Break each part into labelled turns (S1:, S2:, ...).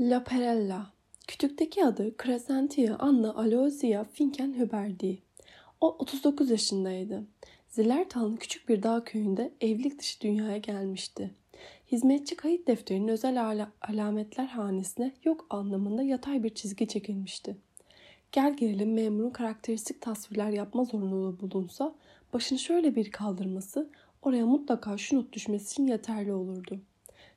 S1: La Perella Kütükteki adı Crescentia Anna Aloysia Finkenhuberdi. O 39 yaşındaydı. Zillertal'ın küçük bir dağ köyünde evlilik dışı dünyaya gelmişti. Hizmetçi kayıt defterinin özel ala alametler hanesine yok anlamında yatay bir çizgi çekilmişti. Gel gelelim memurun karakteristik tasvirler yapma zorunluluğu bulunsa başını şöyle bir kaldırması oraya mutlaka şu not düşmesi için yeterli olurdu.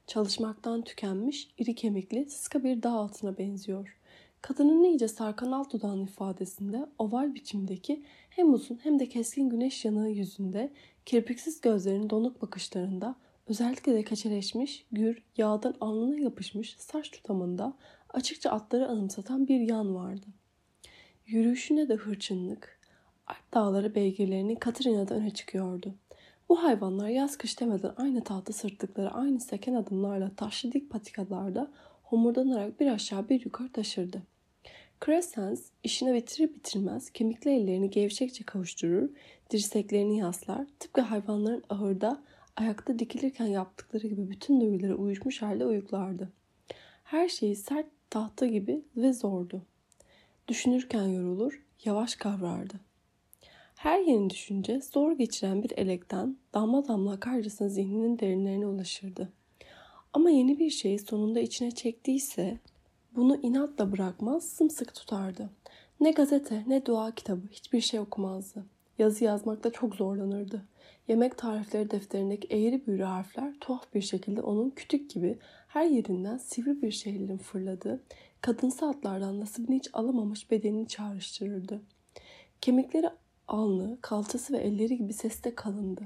S1: Çalışmaktan tükenmiş, iri kemikli, sıska bir dağ altına benziyor. Kadının iyice sarkan alt dudağın ifadesinde oval biçimdeki hem uzun hem de keskin güneş yanığı yüzünde, kirpiksiz gözlerinin donuk bakışlarında, özellikle de keçeleşmiş, gür, yağdan alnına yapışmış saç tutamında açıkça atları anımsatan bir yan vardı. Yürüyüşüne de hırçınlık, Alp dağları beygirlerinin Katrina'da öne çıkıyordu. Bu hayvanlar yaz kış demeden aynı tahta sırtlıkları aynı seken adımlarla taşlı dik patikalarda homurdanarak bir aşağı bir yukarı taşırdı. Crescens işine bitirir bitirmez kemikli ellerini gevşekçe kavuşturur, dirseklerini yaslar, tıpkı hayvanların ahırda ayakta dikilirken yaptıkları gibi bütün duyuları uyuşmuş halde uyuklardı. Her şeyi sert tahta gibi ve zordu. Düşünürken yorulur, yavaş kavrardı. Her yeni düşünce zor geçiren bir elekten damla damla akarcasına zihninin derinlerine ulaşırdı. Ama yeni bir şeyi sonunda içine çektiyse bunu inatla bırakmaz, sımsıkı tutardı. Ne gazete ne dua kitabı hiçbir şey okumazdı. Yazı yazmakta çok zorlanırdı. Yemek tarifleri defterindeki eğri büğrü harfler tuhaf bir şekilde onun kütük gibi her yerinden sivri bir şeylerin fırladığı, kadınsı atlardan nasibini hiç alamamış bedenini çağrıştırırdı. Kemikleri alnı, kalçası ve elleri gibi seste kalındı.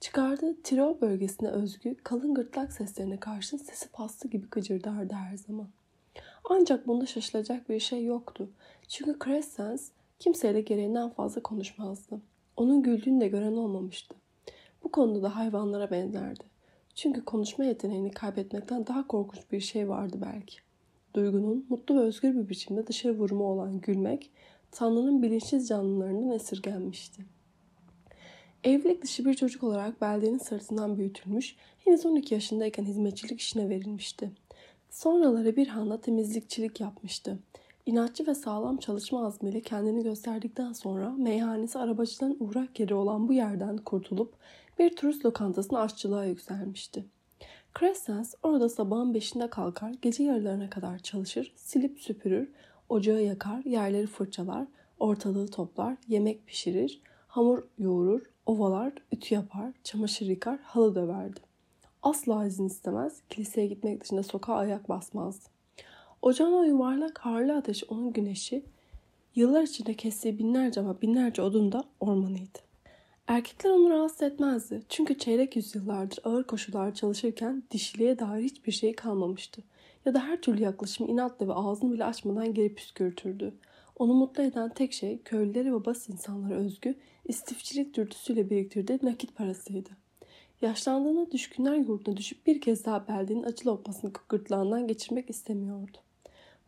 S1: Çıkardığı Tirol bölgesine özgü kalın gırtlak seslerine karşı sesi pastı gibi gıcırdardı her zaman. Ancak bunda şaşılacak bir şey yoktu. Çünkü Crescens kimseyle gereğinden fazla konuşmazdı. Onun güldüğünü de gören olmamıştı. Bu konuda da hayvanlara benzerdi. Çünkü konuşma yeteneğini kaybetmekten daha korkunç bir şey vardı belki. Duygunun mutlu ve özgür bir biçimde dışarı vurumu olan gülmek, Tanrı'nın bilinçsiz canlılarından esirgenmişti. Evlilik dışı bir çocuk olarak beldenin sırtından büyütülmüş, henüz 12 yaşındayken hizmetçilik işine verilmişti. Sonraları bir handa temizlikçilik yapmıştı. İnatçı ve sağlam çalışma azmiyle kendini gösterdikten sonra meyhanesi arabacıların uğrak yeri olan bu yerden kurtulup bir turist lokantasına aşçılığa yükselmişti. Crescens orada sabahın beşinde kalkar, gece yarılarına kadar çalışır, silip süpürür, ocağı yakar, yerleri fırçalar, ortalığı toplar, yemek pişirir, hamur yoğurur, ovalar, ütü yapar, çamaşır yıkar, halı döverdi. Asla izin istemez, kiliseye gitmek dışında sokağa ayak basmazdı. Ocağın o yuvarlak harlı ateşi onun güneşi, yıllar içinde kestiği binlerce ama binlerce odun da ormanıydı. Erkekler onu rahatsız etmezdi. Çünkü çeyrek yüzyıllardır ağır koşullar çalışırken dişiliğe dair hiçbir şey kalmamıştı. Ya da her türlü yaklaşım inatla ve ağzını bile açmadan geri püskürtürdü. Onu mutlu eden tek şey köylüleri ve basit insanlara özgü istifçilik dürtüsüyle biriktirdiği nakit parasıydı. Yaşlandığında düşkünler yurduna düşüp bir kez daha beldenin acı lokmasını gırtlağından geçirmek istemiyordu.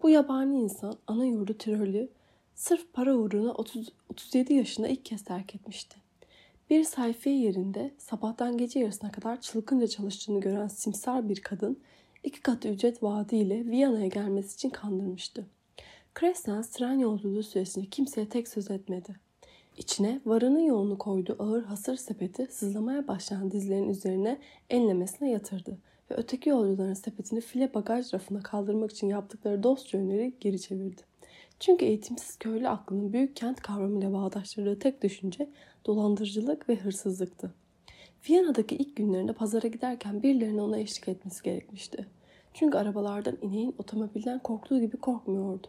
S1: Bu yabani insan ana yurdu Tirol'ü sırf para uğruna 30, 37 yaşında ilk kez terk etmişti. Bir sayfiye yerinde sabahtan gece yarısına kadar çılgınca çalıştığını gören simsar bir kadın iki katı ücret vaadiyle Viyana'ya gelmesi için kandırmıştı. Crescens tren yolculuğu süresinde kimseye tek söz etmedi. İçine varının yoğunu koyduğu ağır hasır sepeti sızlamaya başlayan dizlerin üzerine enlemesine yatırdı ve öteki yolcuların sepetini file bagaj rafına kaldırmak için yaptıkları dostça öneri geri çevirdi. Çünkü eğitimsiz köylü aklının büyük kent kavramıyla bağdaştırdığı tek düşünce dolandırıcılık ve hırsızlıktı. Viyana'daki ilk günlerinde pazara giderken birilerine ona eşlik etmesi gerekmişti. Çünkü arabalardan ineğin otomobilden korktuğu gibi korkmuyordu.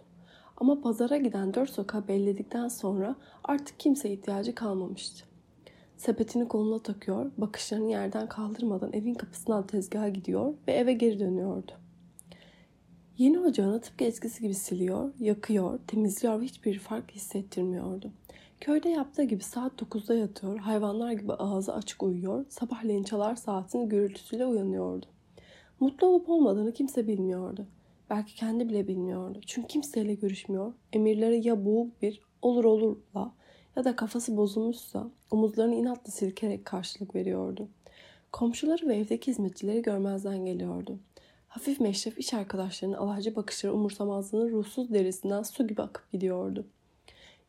S1: Ama pazara giden dört sokağı belledikten sonra artık kimseye ihtiyacı kalmamıştı. Sepetini koluna takıyor, bakışlarını yerden kaldırmadan evin kapısından tezgaha gidiyor ve eve geri dönüyordu. Yeni ocağını tıpkı eskisi gibi siliyor, yakıyor, temizliyor ve hiçbir fark hissettirmiyordu. Köyde yaptığı gibi saat 9'da yatıyor, hayvanlar gibi ağzı açık uyuyor, sabahleyin çalar saatini gürültüsüyle uyanıyordu. Mutlu olup olmadığını kimse bilmiyordu. Belki kendi bile bilmiyordu. Çünkü kimseyle görüşmüyor. Emirlere ya boğuk bir olur olurla ya da kafası bozulmuşsa omuzlarını inatla silkerek karşılık veriyordu. Komşuları ve evdeki hizmetçileri görmezden geliyordu. Hafif meşref iş arkadaşlarının alaycı bakışları umursamazlığının ruhsuz derisinden su gibi akıp gidiyordu.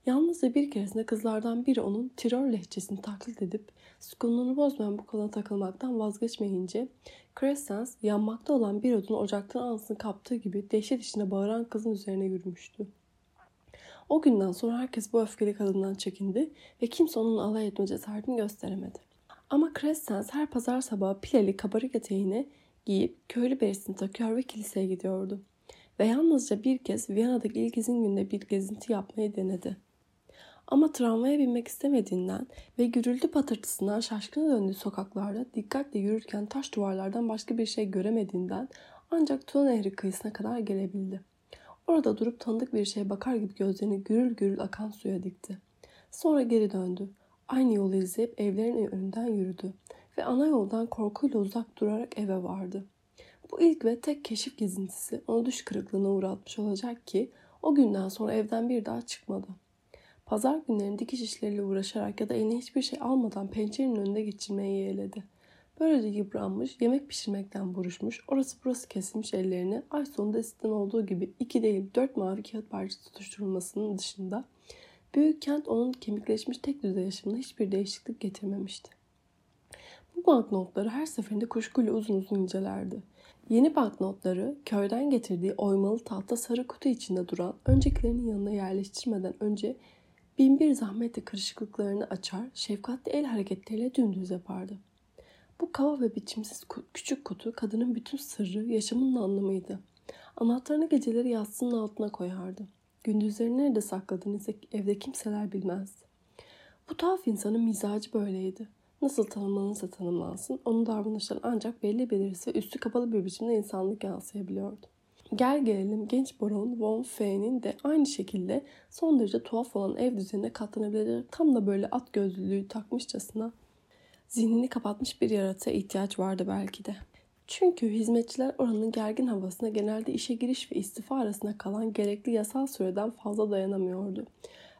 S1: Yalnızca bir keresinde kızlardan biri onun Tirol lehçesini taklit edip sukunluğunu bozmayan bu konuda takılmaktan vazgeçmeyince Crescens yanmakta olan bir odun ocaktan ansını kaptığı gibi dehşet içinde bağıran kızın üzerine yürümüştü. O günden sonra herkes bu öfkeli kadından çekindi ve kimse onun alay etme cesaretini gösteremedi. Ama Crescens her pazar sabahı pileli kabarık eteğini giyip köylü berisini takıyor ve kiliseye gidiyordu. Ve yalnızca bir kez Viyana'daki ilk izin gününde bir gezinti yapmayı denedi. Ama tramvaya binmek istemediğinden ve gürültü patırtısından şaşkına döndüğü sokaklarda dikkatle yürürken taş duvarlardan başka bir şey göremediğinden ancak Tuna Nehri kıyısına kadar gelebildi. Orada durup tanıdık bir şeye bakar gibi gözlerini gürül gürül akan suya dikti. Sonra geri döndü. Aynı yolu izleyip evlerin önünden yürüdü ve ana yoldan korkuyla uzak durarak eve vardı. Bu ilk ve tek keşif gezintisi onu düş kırıklığına uğratmış olacak ki o günden sonra evden bir daha çıkmadı. Pazar günlerini dikiş işleriyle uğraşarak ya da eline hiçbir şey almadan pencerenin önünde geçirmeyi yeğledi. Böylece yıpranmış, yemek pişirmekten buruşmuş, orası burası kesilmiş ellerini ay sonunda eskiden olduğu gibi iki değil dört mavi kağıt parçası tutuşturulmasının dışında büyük kent onun kemikleşmiş tek düze yaşamına hiçbir değişiklik getirmemişti. Bu banknotları her seferinde kuşkuyla uzun uzun incelerdi. Yeni banknotları köyden getirdiği oymalı tahta sarı kutu içinde duran öncekilerinin yanına yerleştirmeden önce bin bir zahmetle kırışıklıklarını açar, şefkatli el hareketleriyle dümdüz yapardı. Bu kava ve biçimsiz küçük kutu kadının bütün sırrı, yaşamının anlamıydı. Anahtarını geceleri yastığının altına koyardı. Gündüzleri nerede sakladığını ise evde kimseler bilmezdi. Bu tuhaf insanın mizacı böyleydi. Nasıl tanımlanırsa tanımlansın, onun davranışları ancak belli belirsiz ve üstü kapalı bir biçimde insanlık yansıyabiliyordu. Gel gelelim genç baron Von Fey'nin de aynı şekilde son derece tuhaf olan ev düzenine katlanabilecek tam da böyle at gözlülüğü takmışçasına zihnini kapatmış bir yaratığa ihtiyaç vardı belki de. Çünkü hizmetçiler oranın gergin havasına genelde işe giriş ve istifa arasında kalan gerekli yasal süreden fazla dayanamıyordu.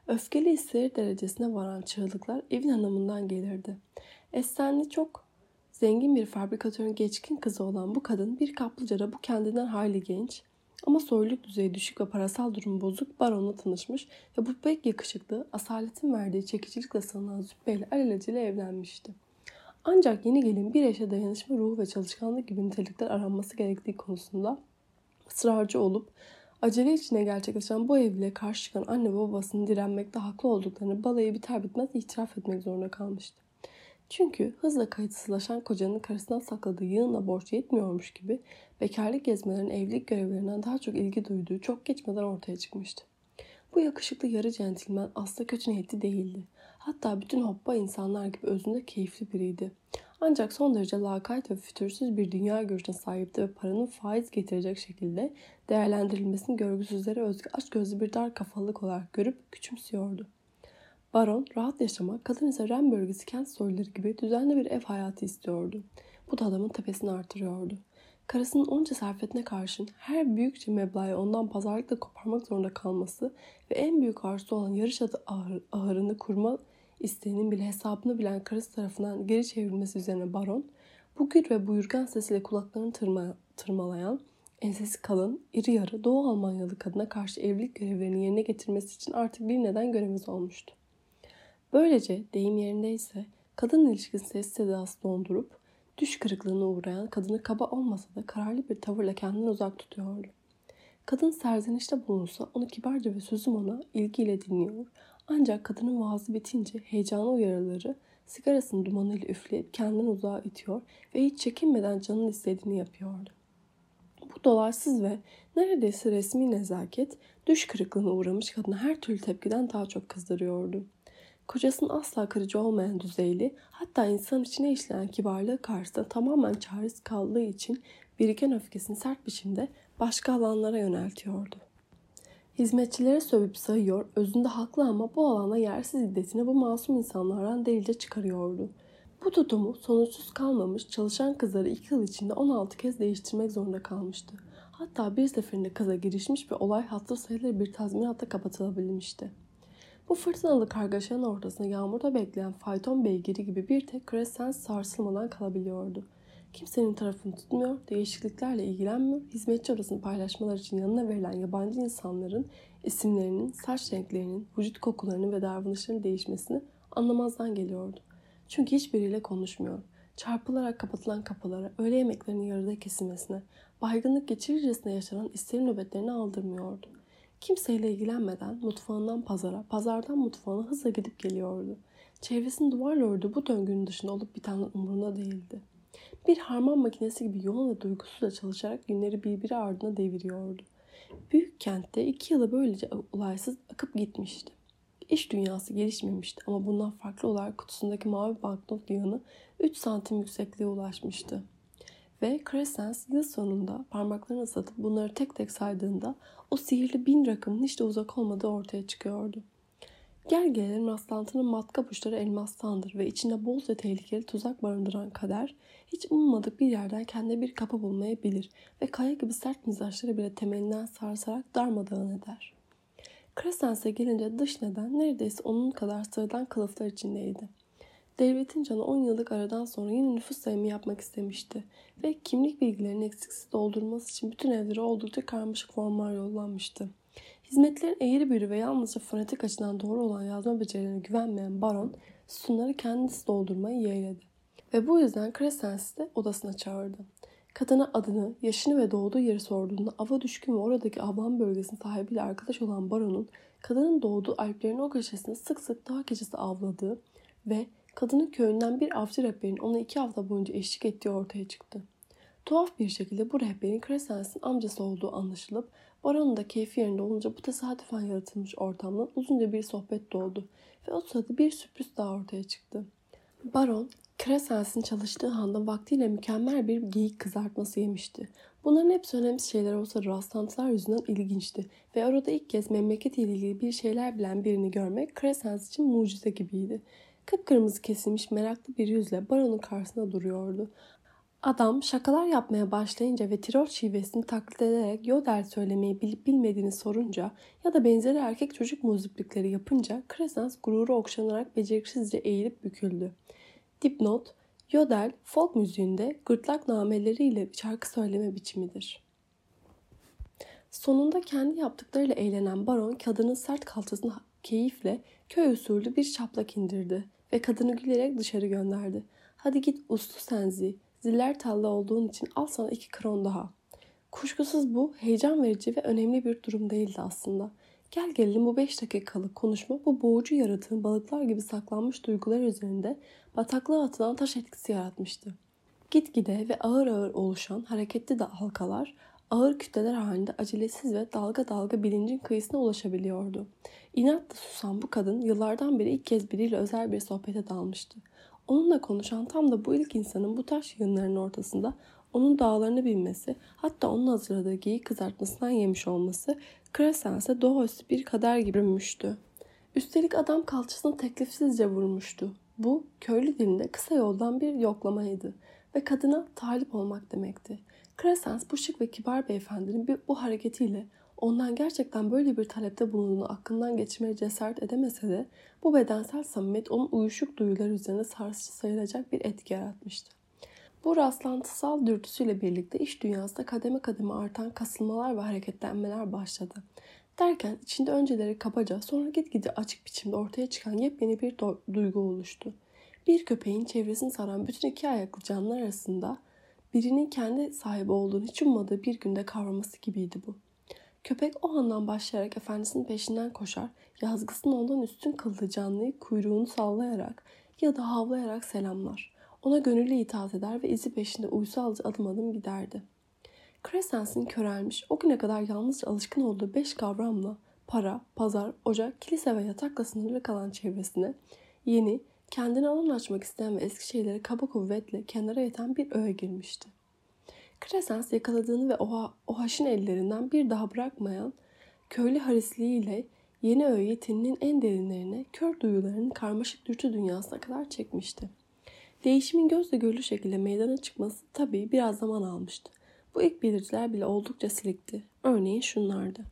S1: Öfkeli hisleri derecesine varan çığlıklar evin hanımından gelirdi. Esenli çok zengin bir fabrikatörün geçkin kızı olan bu kadın bir kaplıcada bu kendinden hayli genç ama soyluluk düzeyi düşük ve parasal durum bozuk baronla tanışmış ve bu pek yakışıklı, asaletin verdiği çekicilikle sanılan züppeyle alelacele evlenmişti. Ancak yeni gelin bir eşe dayanışma ruhu ve çalışkanlık gibi nitelikler aranması gerektiği konusunda ısrarcı olup acele içine gerçekleşen bu evliliğe karşı çıkan anne ve babasının direnmekte haklı olduklarını balayı biter bitmez itiraf etmek zorunda kalmıştı. Çünkü hızla kayıtsızlaşan kocanın karısından sakladığı yığınla borç yetmiyormuş gibi bekarlık gezmelerin evlilik görevlerinden daha çok ilgi duyduğu çok geçmeden ortaya çıkmıştı. Bu yakışıklı yarı centilmen asla kötü niyetli değildi. Hatta bütün hoppa insanlar gibi özünde keyifli biriydi. Ancak son derece lakayt ve fütursuz bir dünya görüşüne sahipti ve paranın faiz getirecek şekilde değerlendirilmesini görgüsüzlere özgü açgözlü bir dar kafalılık olarak görüp küçümsüyordu. Baron rahat yaşamak, kadın ise Ren bölgesi kent soyları gibi düzenli bir ev hayatı istiyordu. Bu da adamın tepesini artırıyordu. Karısının onca serfetine karşın her büyükçe meblağı ondan pazarlıkla koparmak zorunda kalması ve en büyük arzusu olan yarış adı ahır, ahırını kurma isteğinin bile hesabını bilen karısı tarafından geri çevrilmesi üzerine baron, bu gür ve buyurgan sesiyle kulaklarını tırma, tırmalayan, ensesi kalın, iri yarı Doğu Almanyalı kadına karşı evlilik görevlerini yerine getirmesi için artık bir neden görevimiz olmuştu. Böylece deyim yerindeyse kadın ilişkisi ses sedası dondurup düş kırıklığına uğrayan kadını kaba olmasa da kararlı bir tavırla kendini uzak tutuyordu. Kadın serzenişte bulunsa onu kibarca ve sözüm ona ilgiyle dinliyor. Ancak kadının vaazı bitince heyecanlı uyarıları sigarasının dumanıyla üfleyip kendini uzağa itiyor ve hiç çekinmeden canın istediğini yapıyordu. Bu dolarsız ve neredeyse resmi nezaket düş kırıklığına uğramış kadını her türlü tepkiden daha çok kızdırıyordu. Kocasının asla kırıcı olmayan düzeyli, hatta insan içine işleyen kibarlığı karşısında tamamen çaresiz kaldığı için biriken öfkesini sert biçimde başka alanlara yöneltiyordu. Hizmetçilere sövüp sayıyor, özünde haklı ama bu alanda yersiz iddetini bu masum insanlardan delice çıkarıyordu. Bu tutumu sonuçsuz kalmamış çalışan kızları iki yıl içinde 16 kez değiştirmek zorunda kalmıştı. Hatta bir seferinde kaza girişmiş ve olay hatır sayılır bir tazminatla kapatılabilmişti. Bu fırtınalı kargaşanın ortasında yağmurda bekleyen fayton beygiri gibi bir tek Crescent sarsılmadan kalabiliyordu. Kimsenin tarafını tutmuyor, değişikliklerle ilgilenmiyor, hizmetçi odasını paylaşmalar için yanına verilen yabancı insanların isimlerinin, saç renklerinin, vücut kokularının ve davranışlarının değişmesini anlamazdan geliyordu. Çünkü hiçbiriyle konuşmuyor. Çarpılarak kapatılan kapılara, öğle yemeklerinin yarıda kesilmesine, baygınlık geçirircesine yaşanan isterim nöbetlerini aldırmıyordu. Kimseyle ilgilenmeden mutfağından pazara, pazardan mutfağına hızla gidip geliyordu. Çevresini duvarla ördü bu döngünün dışında olup bitenler umurunda değildi. Bir harman makinesi gibi yoğun ve duygusuzca çalışarak günleri birbiri ardına deviriyordu. Büyük kentte iki yılı böylece olaysız akıp gitmişti. İş dünyası gelişmemişti ama bundan farklı olarak kutusundaki mavi banknot yığını 3 santim yüksekliğe ulaşmıştı. Ve Crescens yıl sonunda parmaklarını ıslatıp bunları tek tek saydığında o sihirli bin rakamın hiç de uzak olmadığı ortaya çıkıyordu. Gel gelelim rastlantının matkap uçları elmastandır ve içinde bol ve tehlikeli tuzak barındıran kader hiç ummadık bir yerden kendine bir kapı bulmayabilir ve kaya gibi sert mizaçları bile temelinden sarsarak darmadağın eder. Crescens'e gelince dış neden neredeyse onun kadar sıradan kılıflar içindeydi. Devletin canı 10 yıllık aradan sonra yine nüfus sayımı yapmak istemişti ve kimlik bilgilerini eksiksiz doldurması için bütün evlere oldukça karmaşık formlar yollanmıştı. Hizmetlerin eğri büğrü ve yalnızca fonetik açıdan doğru olan yazma becerilerine güvenmeyen baron sütunları kendisi doldurmayı yeğledi. Ve bu yüzden Crescens'i de odasına çağırdı. Kadına adını, yaşını ve doğduğu yeri sorduğunda ava düşkün ve oradaki avlan bölgesinin sahibiyle arkadaş olan baronun kadının doğduğu Alplerin o köşesinde sık sık dağ keçisi avladığı ve kadının köyünden bir avcı rehberin ona iki hafta boyunca eşlik ettiği ortaya çıktı. Tuhaf bir şekilde bu rehberin Crescens'in amcası olduğu anlaşılıp Baron'un da keyfi yerinde olunca bu tesadüfen yaratılmış ortamda uzunca bir sohbet doğdu ve o sırada bir sürpriz daha ortaya çıktı. Baron, Crescens'in çalıştığı handa vaktiyle mükemmel bir geyik kızartması yemişti. Bunların hepsi önemsiz şeyler olsa rastlantılar yüzünden ilginçti ve orada ilk kez memleketiyle ilgili bir şeyler bilen birini görmek Crescens için mucize gibiydi. Kıpkırmızı kesilmiş meraklı bir yüzle baronun karşısında duruyordu. Adam şakalar yapmaya başlayınca ve Tirol şivesini taklit ederek Yodel söylemeyi bilip bilmediğini sorunca ya da benzeri erkek çocuk muziplikleri yapınca Crescens gururu okşanarak beceriksizce eğilip büküldü. Dipnot, Yodel folk müziğinde gırtlak nameleriyle şarkı söyleme biçimidir. Sonunda kendi yaptıklarıyla eğlenen baron kadının sert kalçasını keyifle köy usulü bir şaplak indirdi ve kadını gülerek dışarı gönderdi. Hadi git uslu senzi, ziller talla olduğun için al sana iki kron daha. Kuşkusuz bu heyecan verici ve önemli bir durum değildi aslında. Gel gelelim bu beş dakikalık konuşma bu boğucu yaratığın balıklar gibi saklanmış duygular üzerinde bataklığa atılan taş etkisi yaratmıştı. Gitgide ve ağır ağır oluşan hareketli de halkalar ağır kütleler halinde acelesiz ve dalga dalga bilincin kıyısına ulaşabiliyordu. İnatla susan bu kadın yıllardan beri ilk kez biriyle özel bir sohbete dalmıştı. Onunla konuşan tam da bu ilk insanın bu taş yığınlarının ortasında onun dağlarını bilmesi, hatta onun hazırladığı geyik kızartmasından yemiş olması Crescens'e doğaüstü bir kader gibi görünmüştü. Üstelik adam kalçasını teklifsizce vurmuştu. Bu köylü dilinde kısa yoldan bir yoklamaydı ve kadına talip olmak demekti. Crescens bu şık ve kibar beyefendinin bu hareketiyle ondan gerçekten böyle bir talepte bulunduğunu aklından geçirmeye cesaret edemese de bu bedensel samimiyet onun uyuşuk duyular üzerine sarsıcı sayılacak bir etki yaratmıştı. Bu rastlantısal dürtüsüyle birlikte iş dünyasında kademe kademe artan kasılmalar ve hareketlenmeler başladı. Derken içinde önceleri kabaca sonra gitgide açık biçimde ortaya çıkan yepyeni bir duygu oluştu. Bir köpeğin çevresini saran bütün iki ayaklı canlılar arasında birinin kendi sahibi olduğunu hiç ummadığı bir günde kavraması gibiydi bu. Köpek o andan başlayarak efendisinin peşinden koşar, yazgısının ondan üstün kıldığı canlıyı kuyruğunu sallayarak ya da havlayarak selamlar. Ona gönüllü itaat eder ve izi peşinde uysalca adım adım giderdi. Crescens'in körelmiş, o güne kadar yalnızca alışkın olduğu beş kavramla para, pazar, ocak, kilise ve yatakla sınırlı kalan çevresine yeni, kendine alan açmak isteyen ve eski şeyleri kaba kuvvetle kenara yeten bir öğe girmişti. Crescens yakaladığını ve o, o haşin ellerinden bir daha bırakmayan köylü harisliğiyle yeni öğeyi teninin en derinlerine, kör duyularının karmaşık dürtü dünyasına kadar çekmişti. Değişimin gözle görülür şekilde meydana çıkması tabii biraz zaman almıştı. Bu ilk belirtiler bile oldukça silikti. Örneğin şunlardı.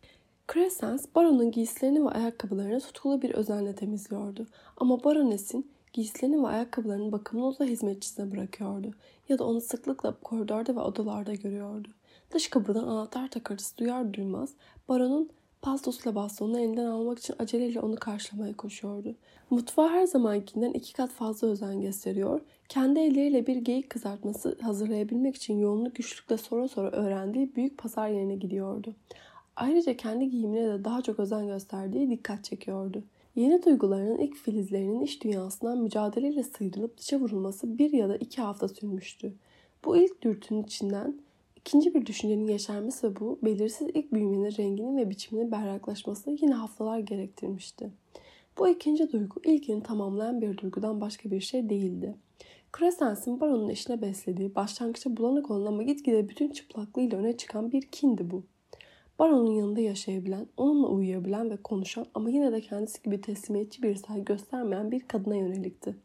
S1: Crescens, baronun giysilerini ve ayakkabılarını tutkulu bir özenle temizliyordu. Ama baronesin Giysilerini ve ayakkabılarının bakımını oda hizmetçisine bırakıyordu. Ya da onu sıklıkla koridorda ve odalarda görüyordu. Dış kapıdan anahtar takırtısı duyar duymaz baronun paltosuyla bastonunu elinden almak için aceleyle onu karşılamaya koşuyordu. Mutfağa her zamankinden iki kat fazla özen gösteriyor, kendi elleriyle bir geyik kızartması hazırlayabilmek için yolunu güçlükle sonra sonra öğrendiği büyük pazar yerine gidiyordu. Ayrıca kendi giyimine de daha çok özen gösterdiği dikkat çekiyordu. Yeni duygularının ilk filizlerinin iş dünyasından mücadeleyle sıyrılıp dışa vurulması bir ya da iki hafta sürmüştü. Bu ilk dürtünün içinden ikinci bir düşüncenin yeşermesi ve bu belirsiz ilk büyümenin renginin ve biçiminin berraklaşması yine haftalar gerektirmişti. Bu ikinci duygu ilkini tamamlayan bir duygudan başka bir şey değildi. Crescence'in baronun eşine beslediği, başlangıçta bulanık olan ama gitgide bütün çıplaklığıyla öne çıkan bir kindi bu. Baron'un yanında yaşayabilen, onunla uyuyabilen ve konuşan ama yine de kendisi gibi teslimiyetçi bir saygı göstermeyen bir kadına yönelikti.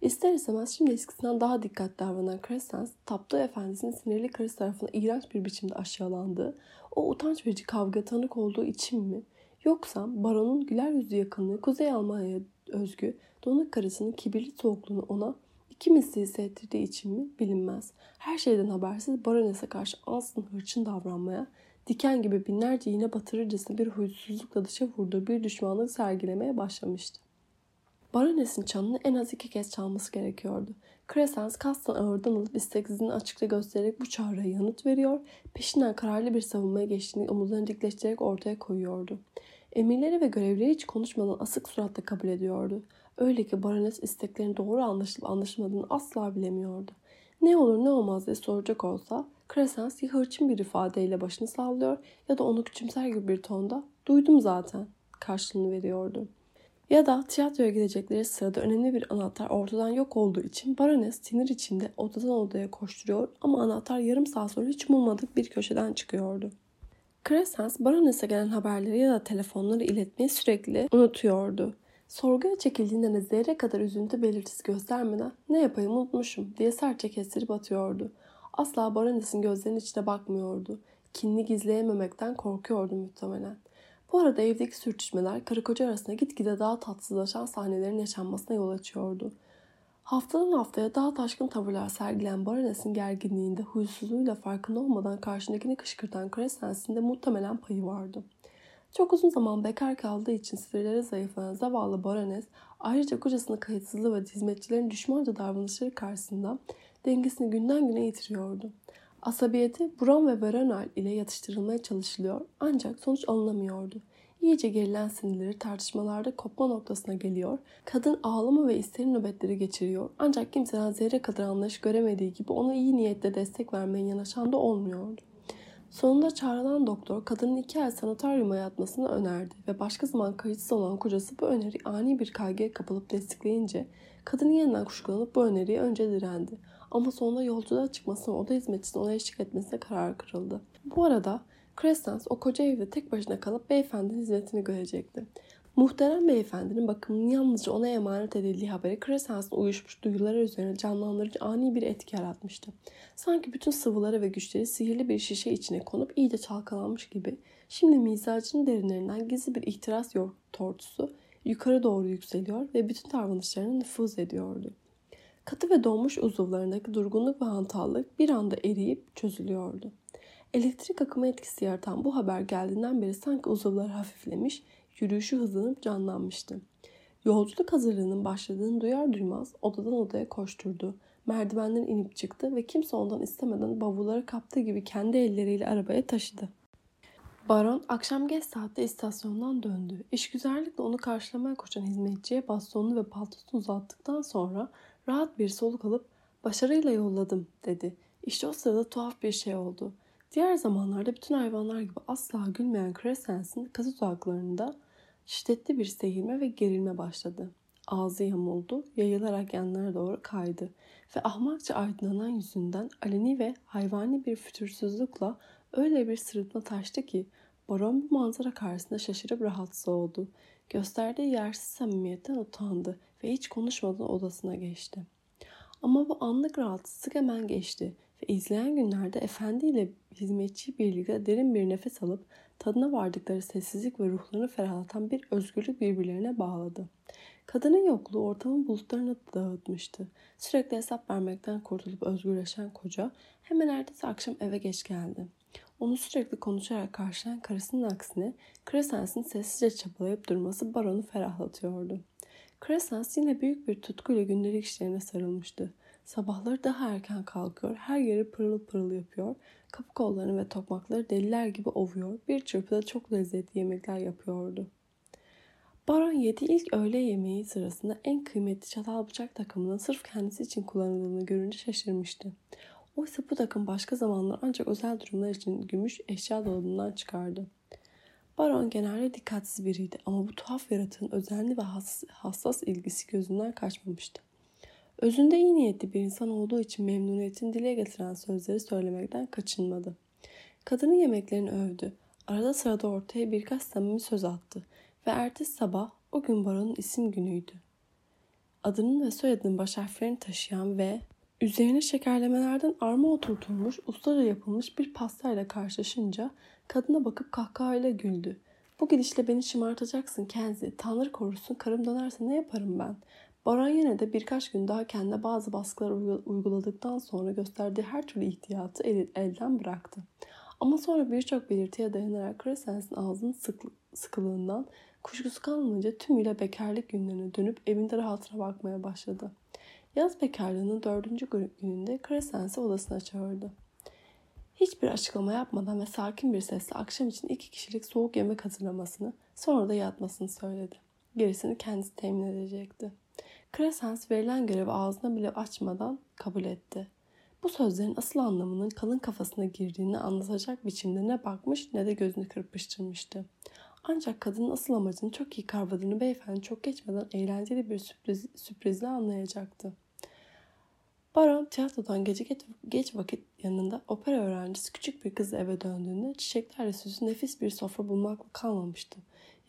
S1: İster istemez şimdi eskisinden daha dikkatli davranan Crescens, taptığı efendisinin sinirli karısı tarafından iğrenç bir biçimde aşağılandığı, o utanç verici kavga tanık olduğu için mi? Yoksa baronun güler yüzlü yakınlığı Kuzey Almanya'ya özgü donuk karısının kibirli soğukluğunu ona iki misli hissettirdiği için mi bilinmez. Her şeyden habersiz baronese karşı ansın hırçın davranmaya, diken gibi binlerce iğne batırırcasına bir huysuzlukla dışa vurduğu bir düşmanlık sergilemeye başlamıştı. Baronesin çanını en az iki kez çalması gerekiyordu. Crescens kastan ağırdan alıp isteksizliğini açıkça göstererek bu çağrıya yanıt veriyor, peşinden kararlı bir savunmaya geçtiğini omuzlarını dikleştirerek ortaya koyuyordu. Emirleri ve görevleri hiç konuşmadan asık suratla kabul ediyordu. Öyle ki barones isteklerinin doğru anlaşılıp anlaşılmadığını asla bilemiyordu. Ne olur ne olmaz diye soracak olsa Crescens ya hırçın bir ifadeyle başını sallıyor ya da onu küçümser gibi bir tonda duydum zaten karşılığını veriyordu. Ya da tiyatroya gidecekleri sırada önemli bir anahtar ortadan yok olduğu için barones sinir içinde odadan odaya koşturuyor ama anahtar yarım saat sonra hiç umulmadık bir köşeden çıkıyordu. Crescens baronese gelen haberleri ya da telefonları iletmeyi sürekli unutuyordu. Sorguya çekildiğinde de zerre kadar üzüntü belirtisi göstermeden ne yapayım unutmuşum diye sertçe kestirip atıyordu. Asla baronesin gözlerinin içine bakmıyordu. Kinini gizleyememekten korkuyordu muhtemelen. Bu arada evdeki sürtüşmeler karı koca arasında gitgide daha tatsızlaşan sahnelerin yaşanmasına yol açıyordu. Haftadan haftaya daha taşkın tavırlar sergileyen Barones'in gerginliğinde huysuzluğuyla farkında olmadan karşındakini kışkırtan Crescence'in de muhtemelen payı vardı. Çok uzun zaman bekar kaldığı için sinirleri zayıflayan zavallı Barones ayrıca kocasının kayıtsızlığı ve hizmetçilerin düşmanca davranışları karşısında dengesini günden güne yitiriyordu. Asabiyeti Brom ve Veronal ile yatıştırılmaya çalışılıyor ancak sonuç alınamıyordu. İyice gerilen sinirleri tartışmalarda kopma noktasına geliyor. Kadın ağlama ve isterim nöbetleri geçiriyor. Ancak kimseden zerre kadar anlayış göremediği gibi ona iyi niyetle destek vermeye yanaşan da olmuyordu. Sonunda çağrılan doktor kadının iki ay sanatoryuma yatmasını önerdi ve başka zaman kayıtsız olan kocası bu öneri ani bir kaygıya kapılıp destekleyince kadın yeniden kuşkulanıp bu öneriye önce direndi. Ama sonunda yolculuğa çıkmasına oda hizmetçisinin ona eşlik etmesine karar kırıldı. Bu arada Crescens o koca evde tek başına kalıp beyefendinin hizmetini görecekti. Muhterem beyefendinin bakımının yalnızca ona emanet edildiği haberi Crescens'in uyuşmuş duyuları üzerine canlandırıcı ani bir etki yaratmıştı. Sanki bütün sıvıları ve güçleri sihirli bir şişe içine konup iyice çalkalanmış gibi şimdi mizacının derinlerinden gizli bir ihtiras tortusu yukarı doğru yükseliyor ve bütün davranışlarına nüfuz ediyordu. Katı ve donmuş uzuvlarındaki durgunluk ve hantallık bir anda eriyip çözülüyordu. Elektrik akımı etkisi yaratan bu haber geldiğinden beri sanki uzuvlar hafiflemiş, yürüyüşü hızlanıp canlanmıştı. Yolculuk hazırlığının başladığını duyar duymaz odadan odaya koşturdu. Merdivenden inip çıktı ve kimse ondan istemeden bavulları kaptığı gibi kendi elleriyle arabaya taşıdı. Baron akşam geç saatte istasyondan döndü. İşgüzarlıkla onu karşılamaya koşan hizmetçiye bastonunu ve paltosunu uzattıktan sonra rahat bir soluk alıp başarıyla yolladım dedi. İşte o sırada tuhaf bir şey oldu. Diğer zamanlarda bütün hayvanlar gibi asla gülmeyen Crescence'in katı dudaklarında şiddetli bir seyirme ve gerilme başladı. Ağzı yamuldu, yayılarak yanlara doğru kaydı ve ahmakça aydınlanan yüzünden aleni ve hayvani bir fütursuzlukla öyle bir sırıtma taştı ki Baron bu manzara karşısında şaşırıp rahatsız oldu. Gösterdiği yersiz samimiyetten utandı ve hiç konuşmadan odasına geçti. Ama bu anlık rahatsızlık hemen geçti ve izleyen günlerde efendi ile hizmetçi birlikte derin bir nefes alıp tadına vardıkları sessizlik ve ruhlarını ferahlatan bir özgürlük birbirlerine bağladı. Kadının yokluğu ortamın bulutlarını dağıtmıştı. Sürekli hesap vermekten kurtulup özgürleşen koca hemen ertesi akşam eve geç geldi. Onu sürekli konuşarak karşılayan karısının aksine Crescence'in sessizce çabalayıp durması baronu ferahlatıyordu. Crescence yine büyük bir tutkuyla gündelik işlerine sarılmıştı. Sabahları daha erken kalkıyor, her yeri pırıl pırıl yapıyor, kapı kollarını ve tokmakları deliler gibi ovuyor, bir çırpıda çok lezzetli yemekler yapıyordu. Baron yedi ilk öğle yemeği sırasında en kıymetli çatal bıçak takımının sırf kendisi için kullanıldığını görünce şaşırmıştı. Oysa bu takım başka zamanlar ancak özel durumlar için gümüş eşya dolabından çıkardı. Baron genelde dikkatsiz biriydi ama bu tuhaf yaratığın özenli ve hassas ilgisi gözünden kaçmamıştı. Özünde iyi niyetli bir insan olduğu için memnuniyetini dile getiren sözleri söylemekten kaçınmadı. Kadının yemeklerini övdü. Arada sırada ortaya birkaç samimi söz attı ve ertesi sabah o gün Baron'un isim günüydü. Adının ve soyadının baş harflerini taşıyan ve üzerine şekerlemelerden arma oturtulmuş, ustaca yapılmış bir pastayla karşılaşınca kadına bakıp kahkahayla güldü. Bu gidişle beni şımartacaksın Kenzi. Tanrı korusun karım dönerse ne yaparım ben? Baron yine de birkaç gün daha kendine bazı baskılar uyguladıktan sonra gösterdiği her türlü ihtiyatı el, elden bıraktı. Ama sonra birçok belirtiye dayanarak Crescence'in ağzının sık, sıkılığından kuşkusu kalmayınca tümüyle bekarlık günlerine dönüp evinde rahatına bakmaya başladı. Yaz bekarlığının dördüncü gününde Crescence'i odasına çağırdı. Hiçbir açıklama yapmadan ve sakin bir sesle akşam için iki kişilik soğuk yemek hazırlamasını sonra da yatmasını söyledi. Gerisini kendisi temin edecekti. Crescens verilen görevi ağzına bile açmadan kabul etti. Bu sözlerin asıl anlamının kalın kafasına girdiğini anlatacak biçimde ne bakmış ne de gözünü kırpıştırmıştı. Ancak kadının asıl amacını çok iyi kavradığını beyefendi çok geçmeden eğlenceli bir sürpriz, sürprizle anlayacaktı. Baron tiyatrodan gece geç, vakit yanında opera öğrencisi küçük bir kız eve döndüğünde çiçeklerle süslü nefis bir sofra bulmakla kalmamıştı.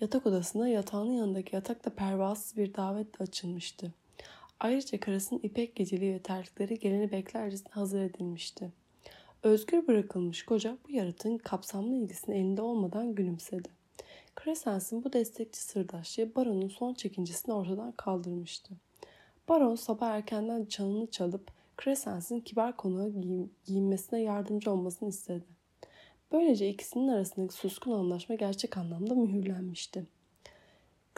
S1: Yatak odasında yatağının yanındaki yatakta pervasız bir davetle açılmıştı. Ayrıca karısının ipek geceliği ve terlikleri geleni beklercesine hazır edilmişti. Özgür bırakılmış koca bu yaratığın kapsamlı ilgisini elinde olmadan gülümsedi. Crescence'in bu destekçi sırdaşlığı Baron'un son çekincesini ortadan kaldırmıştı. Baron sabah erkenden çanını çalıp Crescence'in kibar konuğa giyinmesine yardımcı olmasını istedi. Böylece ikisinin arasındaki suskun anlaşma gerçek anlamda mühürlenmişti.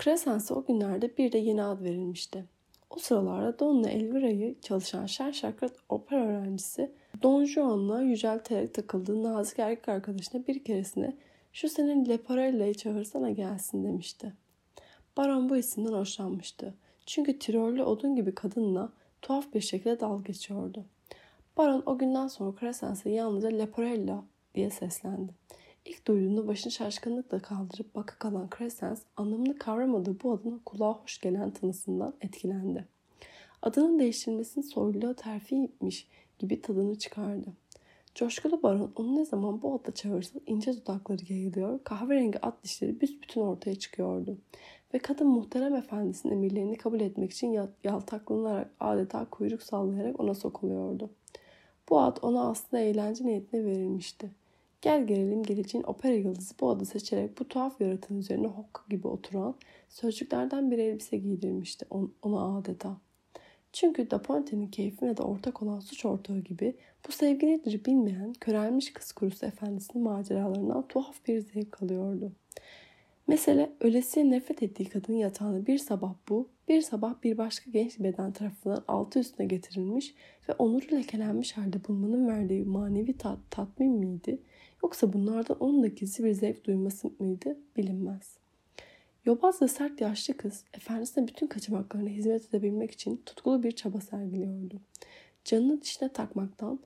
S1: Crescence'e o günlerde bir de yeni ad verilmişti. O sıralarda Donna Elvira'yı çalışan şen şakrat opera öğrencisi Don Juan'la yücelterek takıldığı nazik erkek arkadaşına bir keresine şu senin Leporella'yı çağırsana gelsin demişti. Baron bu isimden hoşlanmıştı. Çünkü Tirollü odun gibi kadınla tuhaf bir şekilde dal geçiyordu. Baron o günden sonra Crescence'e yalnızca Leporella diye seslendi. İlk duyduğunda başını şaşkınlıkla kaldırıp baka kalan Crescens anlamını kavramadığı bu adının kulağa hoş gelen tınısından etkilendi. Adının değiştirilmesinin soyluluğa terfiymiş gibi tadını çıkardı. Coşkulu baron onu ne zaman bu adla çağırsa ince dudakları yayılıyor, kahverengi at dişleri büsbütün ortaya çıkıyordu. Ve kadın muhterem efendisinin emirlerini kabul etmek için yaltaklanarak adeta kuyruk sallayarak ona sokuluyordu. Bu ad ona aslında eğlence niyetine verilmişti. Gel gelelim geleceğin opera yıldızı bu adı seçerek bu tuhaf yaratığın üzerine hokka gibi oturan sözcüklerden bir elbise giydirmişti ona adeta. Çünkü Da Ponte'nin keyfine de ortak olan suç ortağı gibi bu sevgi nedir bilmeyen körelmiş kız kurusu efendisinin maceralarından tuhaf bir zevk alıyordu. Mesele ölesiye nefret ettiği kadının yatağını bir sabah bu, bir sabah bir başka genç beden tarafından altı üstüne getirilmiş ve onuru lekelenmiş halde bulmanın verdiği manevi tat, tatmin miydi? Yoksa bunlardan onun da gizli bir zevk duyması mıydı bilinmez. Yobaz ve sert yaşlı kız efendisine bütün kaçamaklarına hizmet edebilmek için tutkulu bir çaba sergiliyordu. Canını dişine takmaktan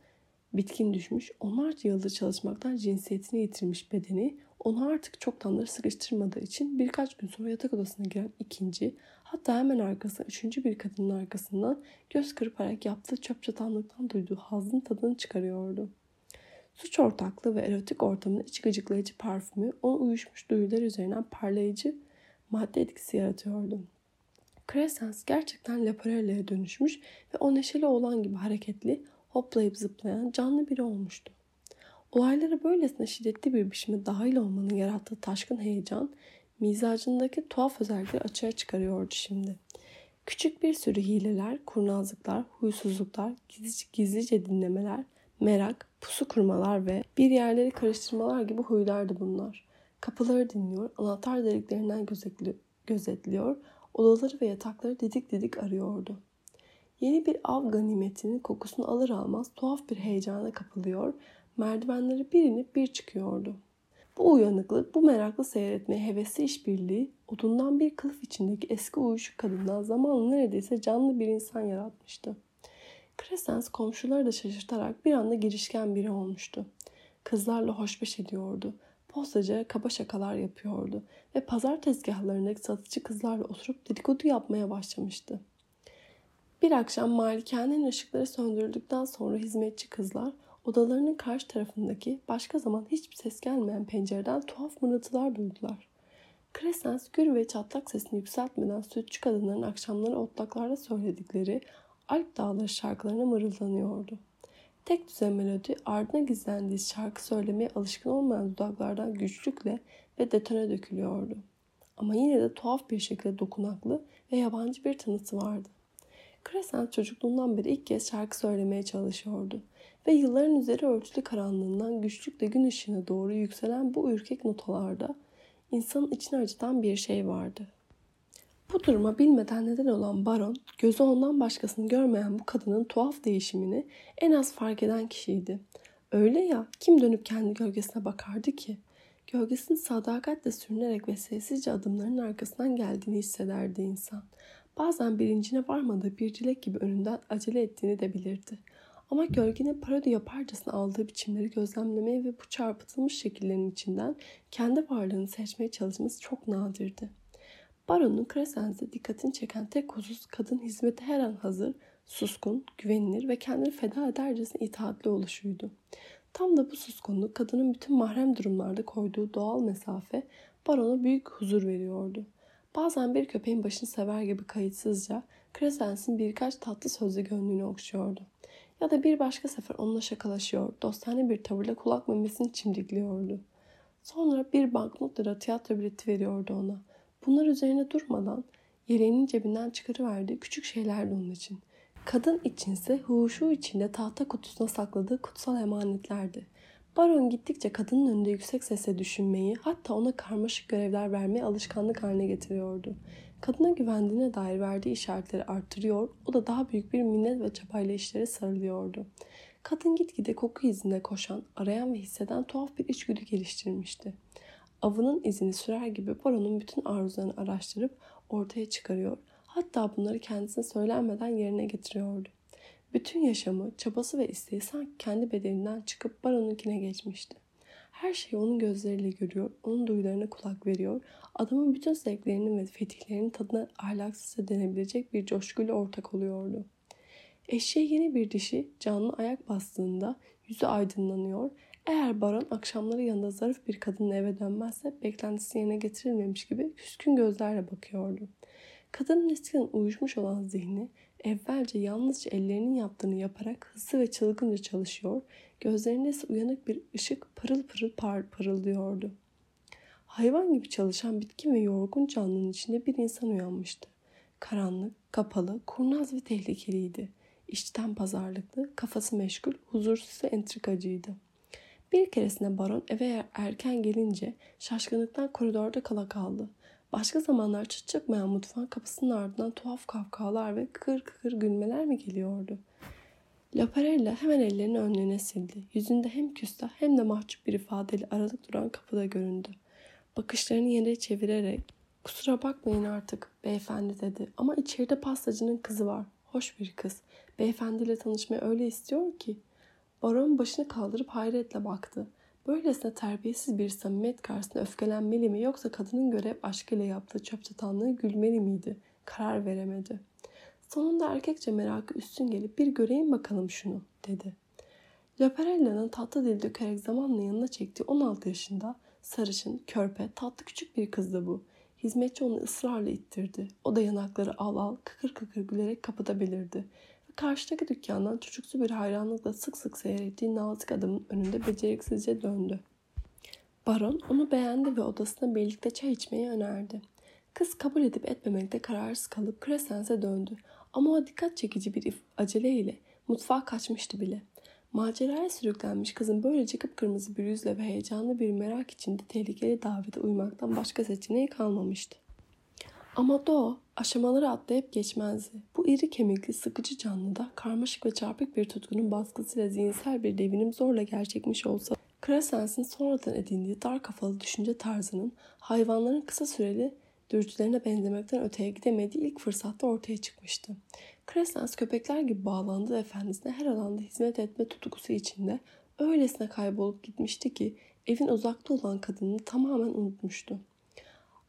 S1: bitkin düşmüş, onlarca yıldır çalışmaktan cinsiyetini yitirmiş bedeni onu artık çoktandır sıkıştırmadığı için birkaç gün sonra yatak odasına giren ikinci, hatta hemen arkasında üçüncü bir kadının arkasından göz kırparak yaptığı çöp çatanlıktan duyduğu hazın tadını çıkarıyordu. Suç ortaklığı ve erotik ortamın iç gıcıklayıcı parfümü onun uyuşmuş duyular üzerinden parlayıcı madde etkisi yaratıyordu. Crescens gerçekten Leporella'ya dönüşmüş ve o neşeli olan gibi hareketli, hoplayıp zıplayan canlı biri olmuştu. Olaylara böylesine şiddetli bir biçimde dahil olmanın yarattığı taşkın heyecan, mizacındaki tuhaf özellikleri açığa çıkarıyordu şimdi. Küçük bir sürü hileler, kurnazlıklar, huysuzluklar, gizlice, gizlice dinlemeler, merak, pusu kurmalar ve bir yerleri karıştırmalar gibi huylardı bunlar. Kapıları dinliyor, anahtar deliklerinden gözetli, gözetliyor, odaları ve yatakları didik didik arıyordu. Yeni bir av ganimetinin kokusunu alır almaz tuhaf bir heyecana kapılıyor, merdivenleri bir inip bir çıkıyordu. Bu uyanıklık, bu meraklı seyretmeye hevesli işbirliği, odundan bir kılıf içindeki eski uyuşuk kadından zamanla neredeyse canlı bir insan yaratmıştı. Crescens komşuları da şaşırtarak bir anda girişken biri olmuştu. Kızlarla hoşbeş ediyordu. Postacıya kaba şakalar yapıyordu ve pazar tezgahlarındaki satıcı kızlarla oturup dedikodu yapmaya başlamıştı. Bir akşam malikanenin ışıkları söndürüldükten sonra hizmetçi kızlar odalarının karşı tarafındaki başka zaman hiçbir ses gelmeyen pencereden tuhaf mırıltılar duydular. Crescens gür ve çatlak sesini yükseltmeden sütçü kadınların akşamları otlaklarda söyledikleri Alp Dağları şarkılarına mırıldanıyordu. Tek düzen melodi ardına gizlendiği şarkı söylemeye alışkın olmayan dudaklardan güçlükle ve detone dökülüyordu. Ama yine de tuhaf bir şekilde dokunaklı ve yabancı bir tınısı vardı. Crescent çocukluğundan beri ilk kez şarkı söylemeye çalışıyordu ve yılların üzeri örtülü karanlığından güçlükle gün ışığına doğru yükselen bu ürkek notalarda insanın içine acıtan bir şey vardı. Bu duruma bilmeden neden olan baron, gözü ondan başkasını görmeyen bu kadının tuhaf değişimini en az fark eden kişiydi. Öyle ya, kim dönüp kendi gölgesine bakardı ki? Gölgesini sadakatle sürünerek ve sessizce adımlarının arkasından geldiğini hissederdi insan. Bazen bilincine varmadığı bir dilek gibi önünden acele ettiğini de bilirdi. Ama gölgenin parodi yaparcasına aldığı biçimleri gözlemlemeye ve bu çarpıtılmış şekillerin içinden kendi varlığını seçmeye çalışması çok nadirdi. Baron'un Crescence'de dikkatini çeken tek husus kadın hizmete her an hazır, suskun, güvenilir ve kendini feda edercesine itaatli oluşuydu. Tam da bu suskunluk kadının bütün mahrem durumlarda koyduğu doğal mesafe Baron'a büyük huzur veriyordu. Bazen bir köpeğin başını sever gibi kayıtsızca Crescence'in birkaç tatlı sözle gönlünü okşuyordu. Ya da bir başka sefer onunla şakalaşıyor, dostane bir tavırla kulak memesini çimdikliyordu. Sonra bir banknot lira tiyatro bileti veriyordu ona. Bunlar üzerine durmadan yeleğinin cebinden çıkarıverdiği küçük şeylerdi onun için. Kadın içinse huşu içinde tahta kutusuna sakladığı kutsal emanetlerdi. Baron gittikçe kadının önünde yüksek sesle düşünmeyi, hatta ona karmaşık görevler vermeyi alışkanlık haline getiriyordu. Kadına güvendiğine dair verdiği işaretleri arttırıyor, o da daha büyük bir minnet ve çabayla işlere sarılıyordu. Kadın gitgide koku izinde koşan, arayan ve hisseden tuhaf bir içgüdü geliştirmişti. Avının izini sürer gibi Baron'un bütün arzularını araştırıp ortaya çıkarıyor, hatta bunları kendisine söylenmeden yerine getiriyordu. Bütün yaşamı, çabası ve isteği sanki kendi bedeninden çıkıp Baron'unkine geçmişti. Her şeyi onun gözleriyle görüyor, onun duyularına kulak veriyor, adamın bütün zevklerinin ve fetihlerinin tadına ahlaksızca denebilecek bir coşkuyla ortak oluyordu. Eşeğe yeni bir dişi canlı ayak bastığında yüzü aydınlanıyor. Eğer baron akşamları yanında zarif bir kadınla eve dönmezse beklentisi yerine getirilmemiş gibi küskün gözlerle bakıyordu. Kadının eskiden uyuşmuş olan zihni evvelce yalnızca ellerinin yaptığını yaparak hızlı ve çılgınca çalışıyor, gözlerinde ise uyanık bir ışık parıl pırıl par parıldıyordu. Hayvan gibi çalışan bitkin ve yorgun canlının içinde bir insan uyanmıştı. Karanlık, kapalı, kurnaz ve tehlikeliydi. İçten pazarlıklı, kafası meşgul, huzursuz ve entrikacıydı. Bir keresinde baron eve erken gelince şaşkınlıktan koridorda kala kaldı. Başka zamanlar çıt çıkmayan mutfağın kapısının ardından tuhaf kahkahalar ve kıkır kıkır gülmeler mi geliyordu? Laparella hemen ellerini önlerine sildi. Yüzünde hem küstah hem de mahcup bir ifadeyle aralık duran kapıda göründü. Bakışlarını yere çevirerek ''Kusura bakmayın artık beyefendi'' dedi. ''Ama içeride pastacının kızı var. Hoş bir kız. Beyefendiyle tanışmayı öyle istiyor ki.'' Baron başını kaldırıp hayretle baktı. Böylesine terbiyesiz bir samimiyet karşısında öfkelenmeli mi yoksa kadının görev aşkıyla yaptığı çöp çatanlığı gülmeli miydi? Karar veremedi. Sonunda erkekçe merakı üstün gelip bir göreyim bakalım şunu dedi. Laparella'nın tatlı dil dökerek zamanla yanına çektiği 16 yaşında sarışın, körpe, tatlı küçük bir kızdı bu. Hizmetçi onu ısrarla ittirdi. O da yanakları al al, kıkır kıkır gülerek kapıda belirdi karşıdaki dükkandan çocuksu bir hayranlıkla sık sık seyrettiği nazik adamın önünde beceriksizce döndü. Baron onu beğendi ve odasına birlikte çay içmeyi önerdi. Kız kabul edip etmemekte kararsız kalıp Crescence'e döndü. Ama o dikkat çekici bir aceleyle mutfağa kaçmıştı bile. Maceraya sürüklenmiş kızın böylece kıpkırmızı bir yüzle ve heyecanlı bir merak içinde tehlikeli davete uymaktan başka seçeneği kalmamıştı. Ama Doğu aşamaları atlayıp geçmezdi. Bu iri kemikli sıkıcı canlıda karmaşık ve çarpık bir tutkunun baskısıyla zihinsel bir devinim zorla gerçekmiş olsa Crescence'in sonradan edindiği dar kafalı düşünce tarzının hayvanların kısa süreli dürtülerine benzemekten öteye gidemediği ilk fırsatta ortaya çıkmıştı. Crescens köpekler gibi bağlandı efendisine her alanda hizmet etme tutkusu içinde öylesine kaybolup gitmişti ki evin uzakta olan kadını tamamen unutmuştu.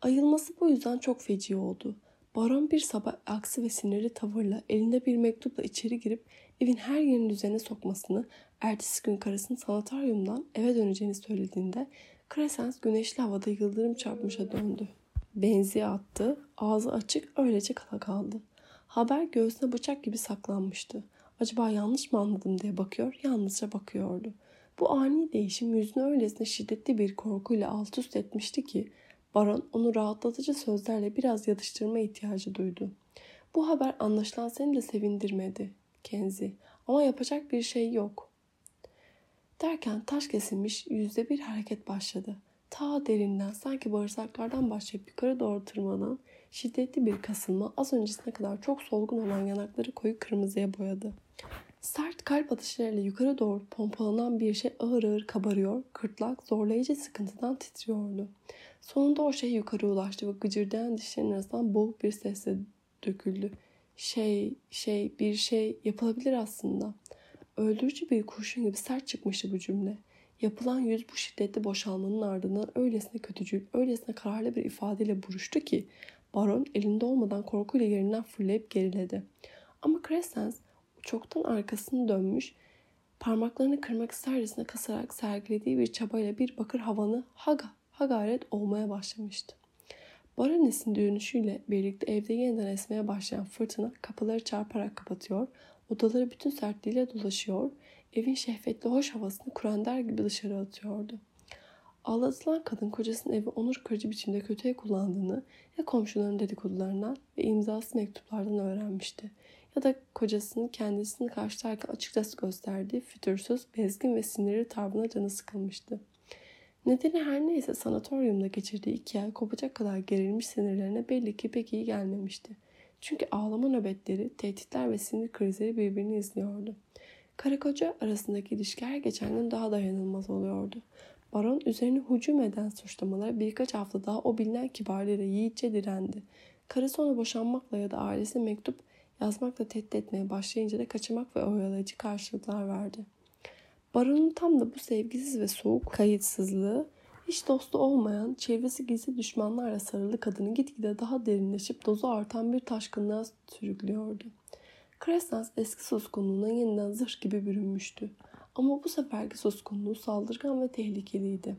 S1: Ayılması bu yüzden çok feci oldu. Baron bir sabah aksi ve sinirli tavırla elinde bir mektupla içeri girip evin her yerini düzene sokmasını, ertesi gün karısının sanataryumdan eve döneceğini söylediğinde Crescens güneşli havada yıldırım çarpmışa döndü. Benziğe attı, ağzı açık öylece kala kaldı. Haber göğsüne bıçak gibi saklanmıştı. Acaba yanlış mı anladım diye bakıyor, yalnızca bakıyordu. Bu ani değişim yüzünü öylesine şiddetli bir korkuyla alt üst etmişti ki Baron onu rahatlatıcı sözlerle biraz yatıştırma ihtiyacı duydu. Bu haber anlaşılan seni de sevindirmedi Kenzi ama yapacak bir şey yok. Derken taş kesilmiş yüzde bir hareket başladı. Ta derinden sanki bağırsaklardan başlayıp yukarı doğru tırmanan şiddetli bir kasılma az öncesine kadar çok solgun olan yanakları koyu kırmızıya boyadı. Sert kalp atışlarıyla yukarı doğru pompalanan bir şey ağır ağır kabarıyor, kırtlak zorlayıcı sıkıntıdan titriyordu. Sonunda o şey yukarı ulaştı ve gıcırdayan dişlerin arasından boğuk bir sesle döküldü. Şey, şey, bir şey yapılabilir aslında. Öldürücü bir kurşun gibi sert çıkmıştı bu cümle. Yapılan yüz bu şiddetli boşalmanın ardından öylesine kötücül, öylesine kararlı bir ifadeyle buruştu ki Baron elinde olmadan korkuyla yerinden fırlayıp geriledi. Ama Crescens çoktan arkasını dönmüş, parmaklarını kırmak istercesine kasarak sergilediği bir çabayla bir bakır havanı haga, ha olmaya başlamıştı. Barones'in dönüşüyle birlikte evde yeniden esmeye başlayan fırtına kapıları çarparak kapatıyor, odaları bütün sertliğiyle dolaşıyor, evin şehvetli hoş havasını kurender gibi dışarı atıyordu. Ağlatılan kadın kocasının evi onur kırıcı biçimde kötüye kullandığını ya komşuların dedikodularından ve imzası mektuplardan öğrenmişti ya da kocasının kendisini karşılarken açıkçası gösterdiği fütursuz, bezgin ve sinirli tavrına canı sıkılmıştı. Nedeni her neyse sanatoryumda geçirdiği iki ay kopacak kadar gerilmiş sinirlerine belli ki pek iyi gelmemişti. Çünkü ağlama nöbetleri, tehditler ve sinir krizleri birbirini izliyordu. Karı koca arasındaki ilişki her geçen gün daha dayanılmaz oluyordu. Baron üzerine hücum eden suçlamalara birkaç hafta daha o bilinen kibarlığıyla yiğitçe direndi. Karısı ona boşanmakla ya da ailesi mektup yazmakla tehdit etmeye başlayınca da kaçamak ve oyalayıcı karşılıklar verdi. Baron'un tam da bu sevgisiz ve soğuk kayıtsızlığı hiç dostu olmayan, çevresi gizli düşmanlarla sarılı kadını gitgide daha derinleşip dozu artan bir taşkınlığa sürüklüyordu. Crescens eski suskunluğuna yeniden zırh gibi bürünmüştü. Ama bu seferki suskunluğu saldırgan ve tehlikeliydi.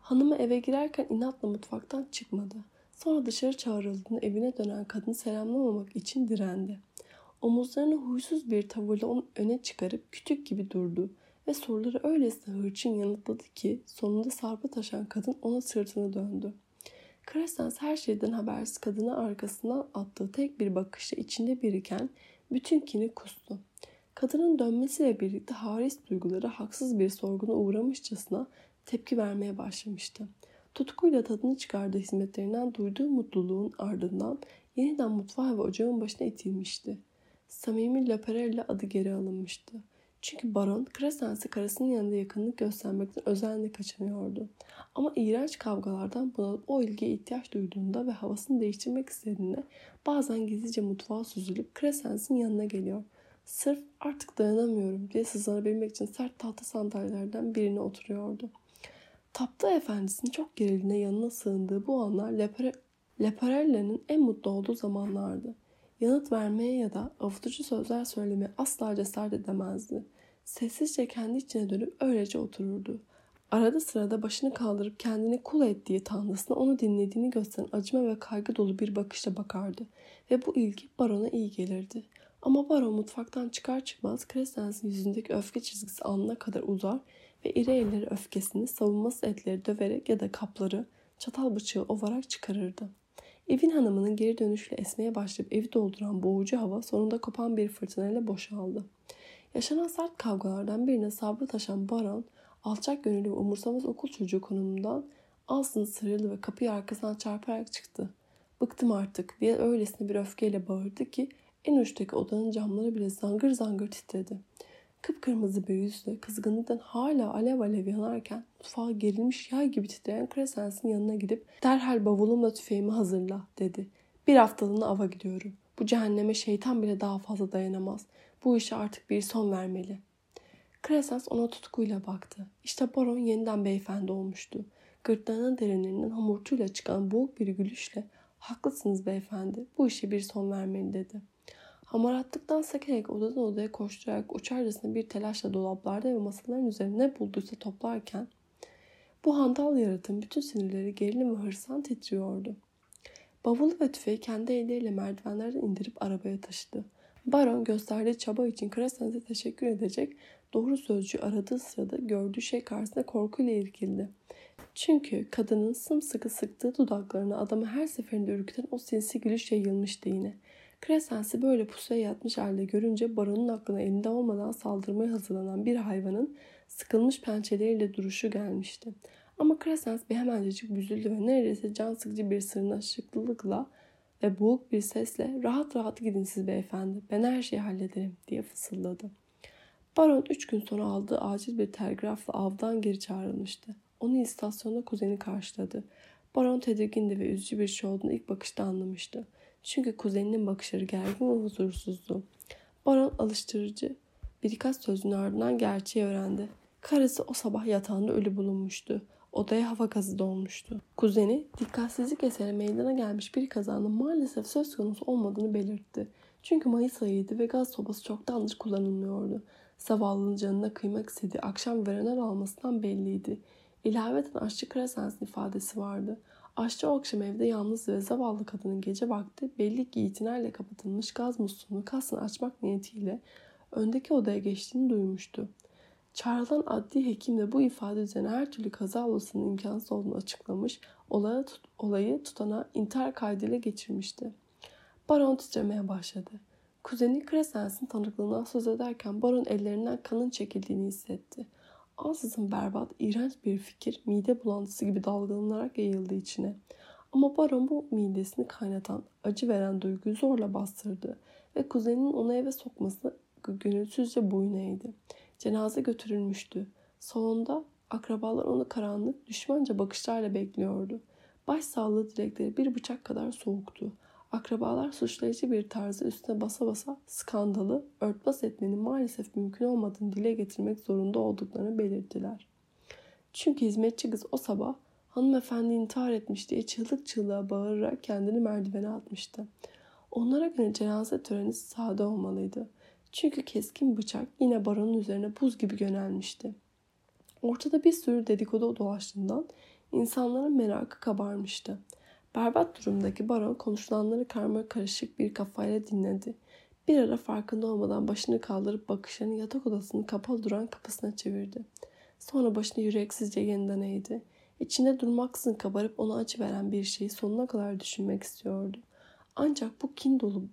S1: Hanımı eve girerken inatla mutfaktan çıkmadı. Sonra dışarı çağrıldığında evine dönen kadını selamlamamak için direndi. Omuzlarını huysuz bir tavırla onu öne çıkarıp kütük gibi durdu ve soruları öylesine hırçın yanıtladı ki sonunda sarpa taşan kadın ona sırtını döndü. Crescens her şeyden habersiz kadını arkasından attığı tek bir bakışla içinde biriken bütün kini kustu. Kadının dönmesiyle birlikte haris duyguları haksız bir sorguna uğramışçasına tepki vermeye başlamıştı. Tutkuyla tadını çıkardığı hizmetlerinden duyduğu mutluluğun ardından yeniden mutfağa ve ocağın başına itilmişti. Samimi Laperelle adı geri alınmıştı. Çünkü baron Crescens'e karısının yanında yakınlık göstermekten özenle kaçınıyordu. Ama iğrenç kavgalardan bunalıp o ilgiye ihtiyaç duyduğunda ve havasını değiştirmek istediğinde bazen gizlice mutfağa süzülüp Crescens'in yanına geliyor. Sırf artık dayanamıyorum diye sızlanabilmek için sert tahta sandalyelerden birine oturuyordu. Taptığı efendisinin çok gerildiğine yanına sığındığı bu anlar Leparella'nın en mutlu olduğu zamanlardı. Yanıt vermeye ya da avutucu sözler söylemeye asla cesaret edemezdi. Sessizce kendi içine dönüp öylece otururdu. Arada sırada başını kaldırıp kendini kul ettiği tanrısına onu dinlediğini gösteren acıma ve kaygı dolu bir bakışla bakardı. Ve bu ilgi barona iyi gelirdi. Ama baron mutfaktan çıkar çıkmaz Crescens'in yüzündeki öfke çizgisi alnına kadar uzar ve iri elleri öfkesini savunması etleri döverek ya da kapları çatal bıçağı ovarak çıkarırdı. Evin hanımının geri dönüşle esmeye başlayıp evi dolduran boğucu hava sonunda kopan bir fırtınayla boşaldı. Yaşanan sert kavgalardan birine sabrı taşan baron, alçak gönüllü ve umursamaz okul çocuğu konumundan alsın sıyrıldı ve kapıyı arkasından çarparak çıktı. Bıktım artık diye öylesine bir öfkeyle bağırdı ki en uçtaki odanın camları bile zangır zangır titredi. Kıpkırmızı bir yüzle kızgınlıktan hala alev alev yanarken mutfağa gerilmiş yay gibi titreyen Crescence'in yanına gidip derhal bavulumla tüfeğimi hazırla dedi. Bir haftalığına ava gidiyorum. Bu cehenneme şeytan bile daha fazla dayanamaz. Bu işe artık bir son vermeli. Crescens ona tutkuyla baktı. İşte baron yeniden beyefendi olmuştu. Gırtlağının derinlerinden homurtuyla çıkan boğuk bir gülüşle haklısınız beyefendi bu işe bir son vermeli dedi. Hamaratlıktan sekerek odadan odaya koşturarak uçarcasına bir telaşla dolaplarda ve masaların üzerine bulduysa toplarken bu hantal yaratın bütün sinirleri gerilim ve hırsan titriyordu. Bavulu ve tüfeği kendi elleriyle merdivenlerden indirip arabaya taşıdı. Baron gösterdiği çaba için Crescent'e teşekkür edecek doğru sözcüğü aradığı sırada gördüğü şey karşısında korkuyla irkildi. Çünkü kadının sımsıkı sıktığı dudaklarına adamı her seferinde ürküten o sinsi gülüş yayılmıştı yine. Crescence'i böyle pusuya yatmış halde görünce baronun aklına elinde olmadan saldırmaya hazırlanan bir hayvanın sıkılmış pençeleriyle duruşu gelmişti. Ama Crescence bir hemencecik büzüldü ve neredeyse can sıkıcı bir sırnaşıklılıkla ve boğuk bir sesle rahat rahat gidin siz beyefendi ben her şeyi hallederim diye fısıldadı. Baron üç gün sonra aldığı acil bir telgrafla avdan geri çağrılmıştı. Onu istasyonda kuzeni karşıladı. Baron tedirgindi ve üzücü bir şey olduğunu ilk bakışta anlamıştı. Çünkü kuzeninin bakışları gergin ve huzursuzdu. Baron alıştırıcı birkaç sözün ardından gerçeği öğrendi. Karısı o sabah yatağında ölü bulunmuştu. Odaya hava gazı dolmuştu. Kuzeni dikkatsizlik eseri meydana gelmiş bir kazanın maalesef söz konusu olmadığını belirtti. Çünkü Mayıs ayıydı ve gaz sobası çoktandır kullanılmıyordu. Zavallının canına kıymak istediği akşam verenler almasından belliydi. İlaveten aşçı Crescens'in ifadesi vardı. Aşçı o akşam evde yalnız ve zavallı kadının gece vakti belli ki itinayla kapatılmış gaz musluğunu kasını açmak niyetiyle öndeki odaya geçtiğini duymuştu. Çağrılan adli hekim de bu ifade üzerine her türlü kaza olasılığının imkansız olduğunu açıklamış, olayı, tut, olayı tutana intihar kaydıyla geçirmişti. Baron titremeye başladı. Kuzeni Crescens'in tanıklığından söz ederken Baron ellerinden kanın çekildiğini hissetti. Ansızın berbat, iğrenç bir fikir mide bulantısı gibi dalgalanarak yayıldı içine. Ama Baron bu midesini kaynatan, acı veren duyguyu zorla bastırdı ve kuzeninin onu eve sokmasını gönülsüzce boyun eğdi. Cenaze götürülmüştü. Salonda akrabalar onu karanlık, düşmanca bakışlarla bekliyordu. Başsağlığı dilekleri bir bıçak kadar soğuktu. Akrabalar suçlayıcı bir tarzı üstüne basa basa skandalı örtbas etmenin maalesef mümkün olmadığını dile getirmek zorunda olduklarını belirttiler. Çünkü hizmetçi kız o sabah hanımefendi intihar etmiş diye çığlık çığlığa bağırarak kendini merdivene atmıştı. Onlara göre cenaze töreni sade olmalıydı. Çünkü keskin bıçak yine baronun üzerine buz gibi yönelmişti. Ortada bir sürü dedikodu dolaştığından insanların merakı kabarmıştı. Berbat durumdaki baron konuşulanları karma karışık bir kafayla dinledi. Bir ara farkında olmadan başını kaldırıp bakışlarını yatak odasının kapalı duran kapısına çevirdi. Sonra başını yüreksizce yeniden eğdi. İçinde durmaksızın kabarıp onu açıveren bir şeyi sonuna kadar düşünmek istiyordu. Ancak bu kin dolu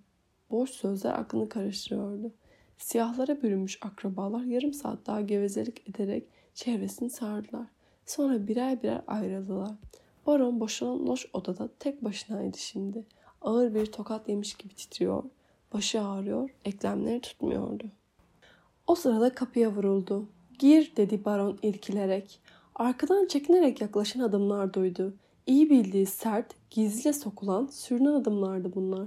S1: boş sözler aklını karıştırıyordu. Siyahlara bürünmüş akrabalar yarım saat daha gevezelik ederek çevresini sardılar. Sonra birer birer ayrıldılar. Baron boşalan loş odada tek başınaydı şimdi. Ağır bir tokat yemiş gibi titriyor. Başı ağrıyor, eklemleri tutmuyordu. O sırada kapıya vuruldu. Gir dedi baron irkilerek. Arkadan çekinerek yaklaşan adımlar duydu. İyi bildiği sert, gizlice sokulan, sürünen adımlardı bunlar.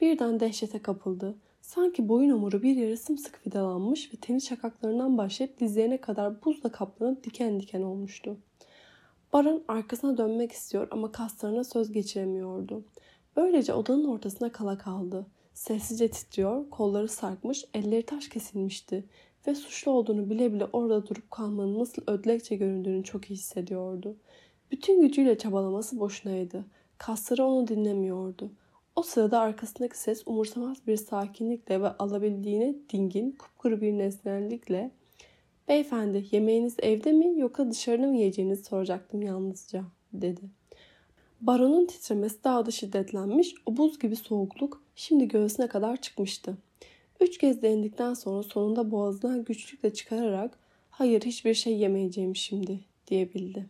S1: Birden dehşete kapıldı. Sanki boyun omuru bir yere sımsıkı fidalanmış ve teni çakaklarından başlayıp dizlerine kadar buzla kaplanıp diken diken olmuştu. Baron arkasına dönmek istiyor ama kaslarına söz geçiremiyordu. Böylece odanın ortasına kala kaldı. Sessizce titriyor, kolları sarkmış, elleri taş kesilmişti ve suçlu olduğunu bile bile orada durup kalmanın nasıl ödlekçe göründüğünü çok iyi hissediyordu. Bütün gücüyle çabalaması boşunaydı. Kasları onu dinlemiyordu. O sırada arkasındaki ses umursamaz bir sakinlikle ve alabildiğine dingin, kupkuru bir nesnellikle ''Beyefendi yemeğiniz evde mi yoksa dışarıda mı yiyeceğinizi soracaktım yalnızca.'' dedi. Baron'un titremesi daha da şiddetlenmiş, o buz gibi soğukluk şimdi göğsüne kadar çıkmıştı. Üç kez denedikten sonra sonunda boğazından güçlükle çıkararak hayır hiçbir şey yemeyeceğim şimdi diyebildi.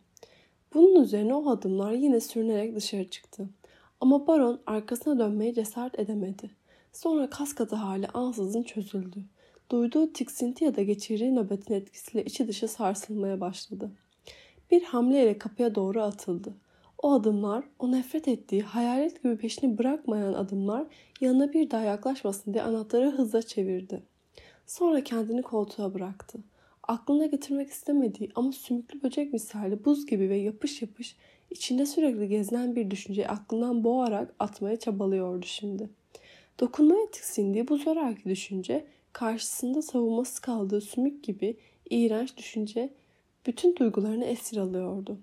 S1: Bunun üzerine o adımlar yine sürünerek dışarı çıktı. Ama baron arkasına dönmeye cesaret edemedi. Sonra kas katı hali ansızın çözüldü. Duyduğu tiksinti ya da geçirdiği nöbetin etkisiyle içi dışı sarsılmaya başladı. Bir hamleyle kapıya doğru atıldı. O adımlar, o nefret ettiği hayalet gibi peşini bırakmayan adımlar yanına bir daha yaklaşmasın diye anahtarı hızla çevirdi. Sonra kendini koltuğa bıraktı. Aklına getirmek istemediği ama sümüklü böcek misali buz gibi ve yapış yapış içinde sürekli gezinen bir düşünceyi aklından boğarak atmaya çabalıyordu şimdi. Dokunmaya tiksindiği bu zoraki düşünce karşısında savunmasız kaldığı sümük gibi iğrenç düşünce bütün duygularını esir alıyordu.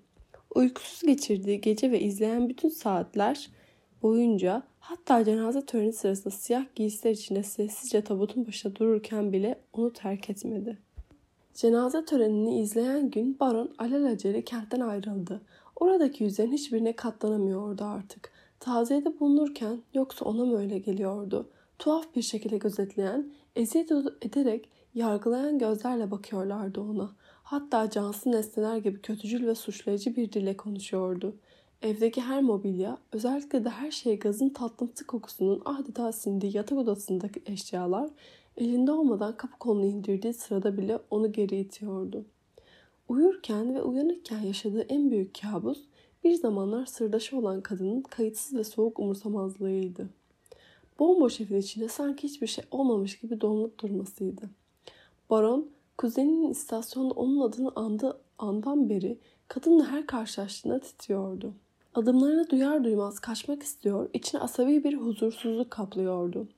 S1: Uykusuz geçirdiği gece ve izleyen bütün saatler boyunca hatta cenaze töreni sırasında siyah giysiler içinde sessizce tabutun başında dururken bile onu terk etmedi. Cenaze törenini izleyen gün baron alelacele kentten ayrıldı. Oradaki yüzlerin hiçbirine katlanamıyordu artık. Taziyede bulunurken yoksa ona mı öyle geliyordu? Tuhaf bir şekilde gözetleyen, eziyet ederek yargılayan gözlerle bakıyorlardı ona. Hatta cansız nesneler gibi kötücül ve suçlayıcı bir dille konuşuyordu. Evdeki her mobilya, özellikle de her şey gazın tatlımsı kokusunun adeta sindiği yatak odasındaki eşyalar, elinde olmadan kapı kolunu indirdiği sırada bile onu geri itiyordu. Uyurken ve uyanırken yaşadığı en büyük kabus, bir zamanlar sırdaşı olan kadının kayıtsız ve soğuk umursamazlığıydı. Bomboş evin içinde sanki hiçbir şey olmamış gibi donup durmasıydı. Baron Kuzeninin istasyonda onun adını andığı andan beri kadınla her karşılaştığında titriyordu. Adımlarını duyar duymaz kaçmak istiyor, içine asabi bir huzursuzluk kaplıyordu.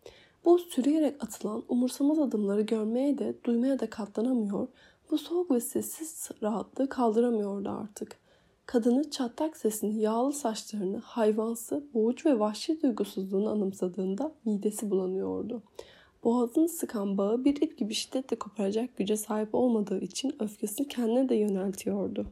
S1: Bu sürüyerek atılan umursamaz adımları görmeye de duymaya da katlanamıyor, bu soğuk ve sessiz rahatlığı kaldıramıyordu artık. Kadını çatlak sesini, yağlı saçlarını, hayvansı, boğucu ve vahşi duygusuzluğunu anımsadığında midesi bulanıyordu. Boğazını sıkan bağı bir ip gibi şiddetle koparacak güce sahip olmadığı için öfkesini kendine de yöneltiyordu.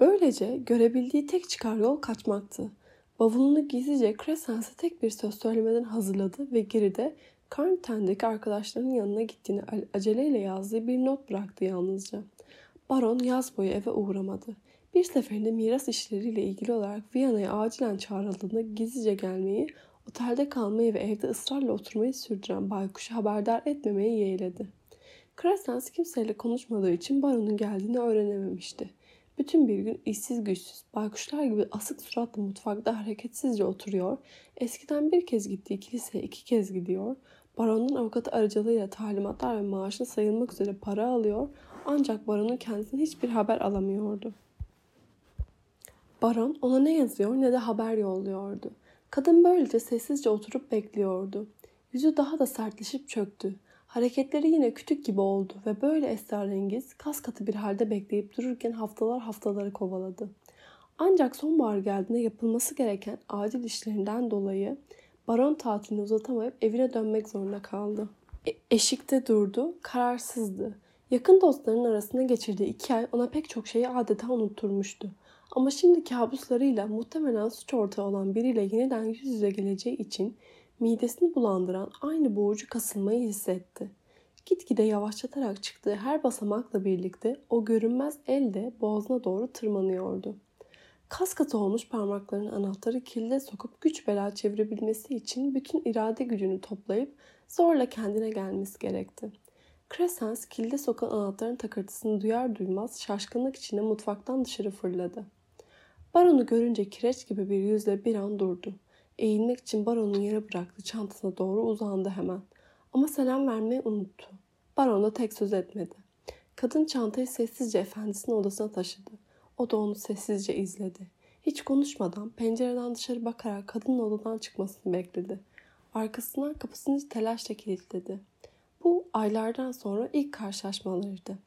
S1: Böylece görebildiği tek çıkar yol kaçmaktı. Bavulunu gizlice Crescence'e tek bir söz söylemeden hazırladı ve geride Carnten'deki arkadaşlarının yanına gittiğini aceleyle yazdığı bir not bıraktı yalnızca. Baron yaz boyu eve uğramadı. Bir seferinde miras işleriyle ilgili olarak Viyana'ya acilen çağrıldığında gizlice gelmeyi Otelde kalmayı ve evde ısrarla oturmayı sürdüren baykuşu haberdar etmemeyi yeğledi. Crescens kimseyle konuşmadığı için baronun geldiğini öğrenememişti. Bütün bir gün işsiz güçsüz, baykuşlar gibi asık suratlı mutfakta hareketsizce oturuyor, eskiden bir kez gittiği kiliseye iki kez gidiyor, baronun avukatı aracılığıyla talimatlar ve maaşına sayılmak üzere para alıyor, ancak baronun kendisinden hiçbir haber alamıyordu. Baron ona ne yazıyor ne de haber yolluyordu. Kadın böylece sessizce oturup bekliyordu. Yüzü daha da sertleşip çöktü. Hareketleri yine kütük gibi oldu ve böyle esrarengiz, kas katı bir halde bekleyip dururken haftalar haftaları kovaladı. Ancak sonbahar geldiğinde yapılması gereken acil işlerinden dolayı baron tatilini uzatamayıp evine dönmek zorunda kaldı. E- eşikte durdu, kararsızdı. Yakın dostlarının arasında geçirdiği iki ay ona pek çok şeyi adeta unutturmuştu. Ama şimdi kabuslarıyla muhtemelen suç ortağı olan biriyle yeniden yüz yüze geleceği için midesini bulandıran aynı boğucu kasılmayı hissetti. Gitgide yavaşlatarak çıktığı her basamakla birlikte o görünmez el de boğazına doğru tırmanıyordu. Kas katı olmuş parmaklarının anahtarı kilide sokup güç bela çevirebilmesi için bütün irade gücünü toplayıp zorla kendine gelmesi gerekti. Crescens kilide sokan anahtarın takırtısını duyar duymaz şaşkınlık içinde mutfaktan dışarı fırladı. Baron'u görünce kireç gibi bir yüzle bir an durdu. Eğilmek için baronun yere bıraktığı çantasına doğru uzandı hemen. Ama selam vermeyi unuttu. Baron da tek söz etmedi. Kadın çantayı sessizce efendisinin odasına taşıdı. O da onu sessizce izledi. Hiç konuşmadan pencereden dışarı bakarak kadının odadan çıkmasını bekledi. Arkasından kapısını telaşla kilitledi. Bu aylardan sonra ilk karşılaşmalarıydı.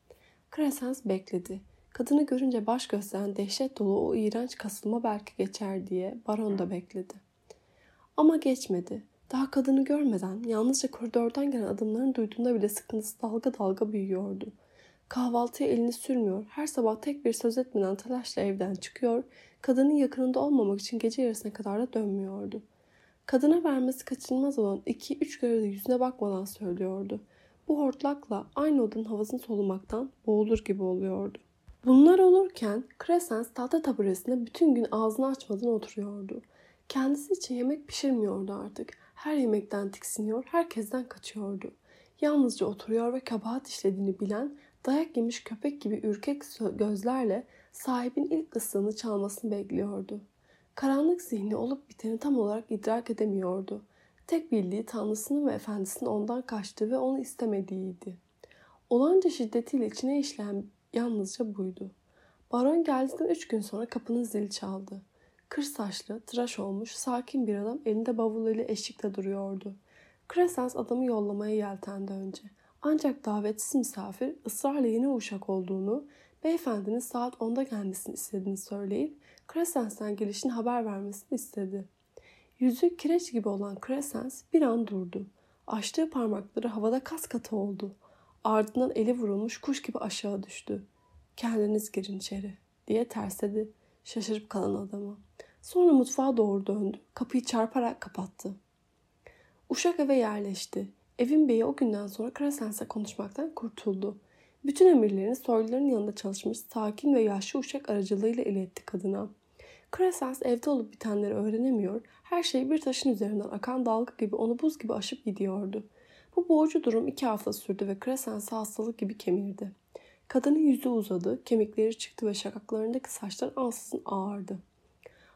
S1: Crescens bekledi. Kadını görünce baş gösteren dehşet dolu o iğrenç kasılma belki geçer diye baron da bekledi. Ama geçmedi. Daha kadını görmeden yalnızca koridordan gelen adımların duyduğunda bile sıkıntısı dalga dalga büyüyordu. Kahvaltıya elini sürmüyor, her sabah tek bir söz etmeden telaşla evden çıkıyor, kadının yakınında olmamak için gece yarısına kadar da dönmüyordu. Kadına vermesi kaçınılmaz olan iki üç kere yüzüne bakmadan söylüyordu. Bu hortlakla aynı odanın havasını solumaktan boğulur gibi oluyordu. Bunlar olurken Crescens tahta taburesinde bütün gün ağzını açmadan oturuyordu. Kendisi için yemek pişirmiyordu artık. Her yemekten tiksiniyor, herkesten kaçıyordu. Yalnızca oturuyor ve kabahat işlediğini bilen, dayak yemiş köpek gibi ürkek gözlerle sahibin ilk ıslığını çalmasını bekliyordu. Karanlık zihni olup biteni tam olarak idrak edemiyordu. Tek bildiği tanrısının ve efendisinin ondan kaçtığı ve onu istemediğiydi. Olanca şiddetiyle içine işleyen yalnızca buydu. Baron geldikten üç gün sonra kapının zili çaldı. Kır saçlı, tıraş olmuş, sakin bir adam elinde bavuluyla eşlikte duruyordu. Crescens adamı yollamaya yeltendi önce. Ancak davetsiz misafir ısrarla yeni uşak olduğunu, beyefendinin saat 10'da gelmesini istediğini söyleyip Crescens'ten gelişini haber vermesini istedi. Yüzü kireç gibi olan Crescens bir an durdu. Açtığı parmakları havada kas katı oldu. Ardından eli vurulmuş kuş gibi aşağı düştü. Kendiniz girin içeri diye tersledi şaşırıp kalan adama. Sonra mutfağa doğru döndü. Kapıyı çarparak kapattı. Uşak eve yerleşti. Evin beyi o günden sonra Crescens'e konuşmaktan kurtuldu. Bütün emirlerini soyluların yanında çalışmış sakin ve yaşlı uşak aracılığıyla iletti kadına. Crescens evde olup bitenleri öğrenemiyor, her şey bir taşın üzerinden akan dalga gibi onu buz gibi aşıp gidiyordu. Bu boğucu durum iki hafta sürdü ve Crescens'i hastalık gibi kemirdi. Kadının yüzü uzadı, kemikleri çıktı ve şakaklarındaki saçlar ansızın ağardı.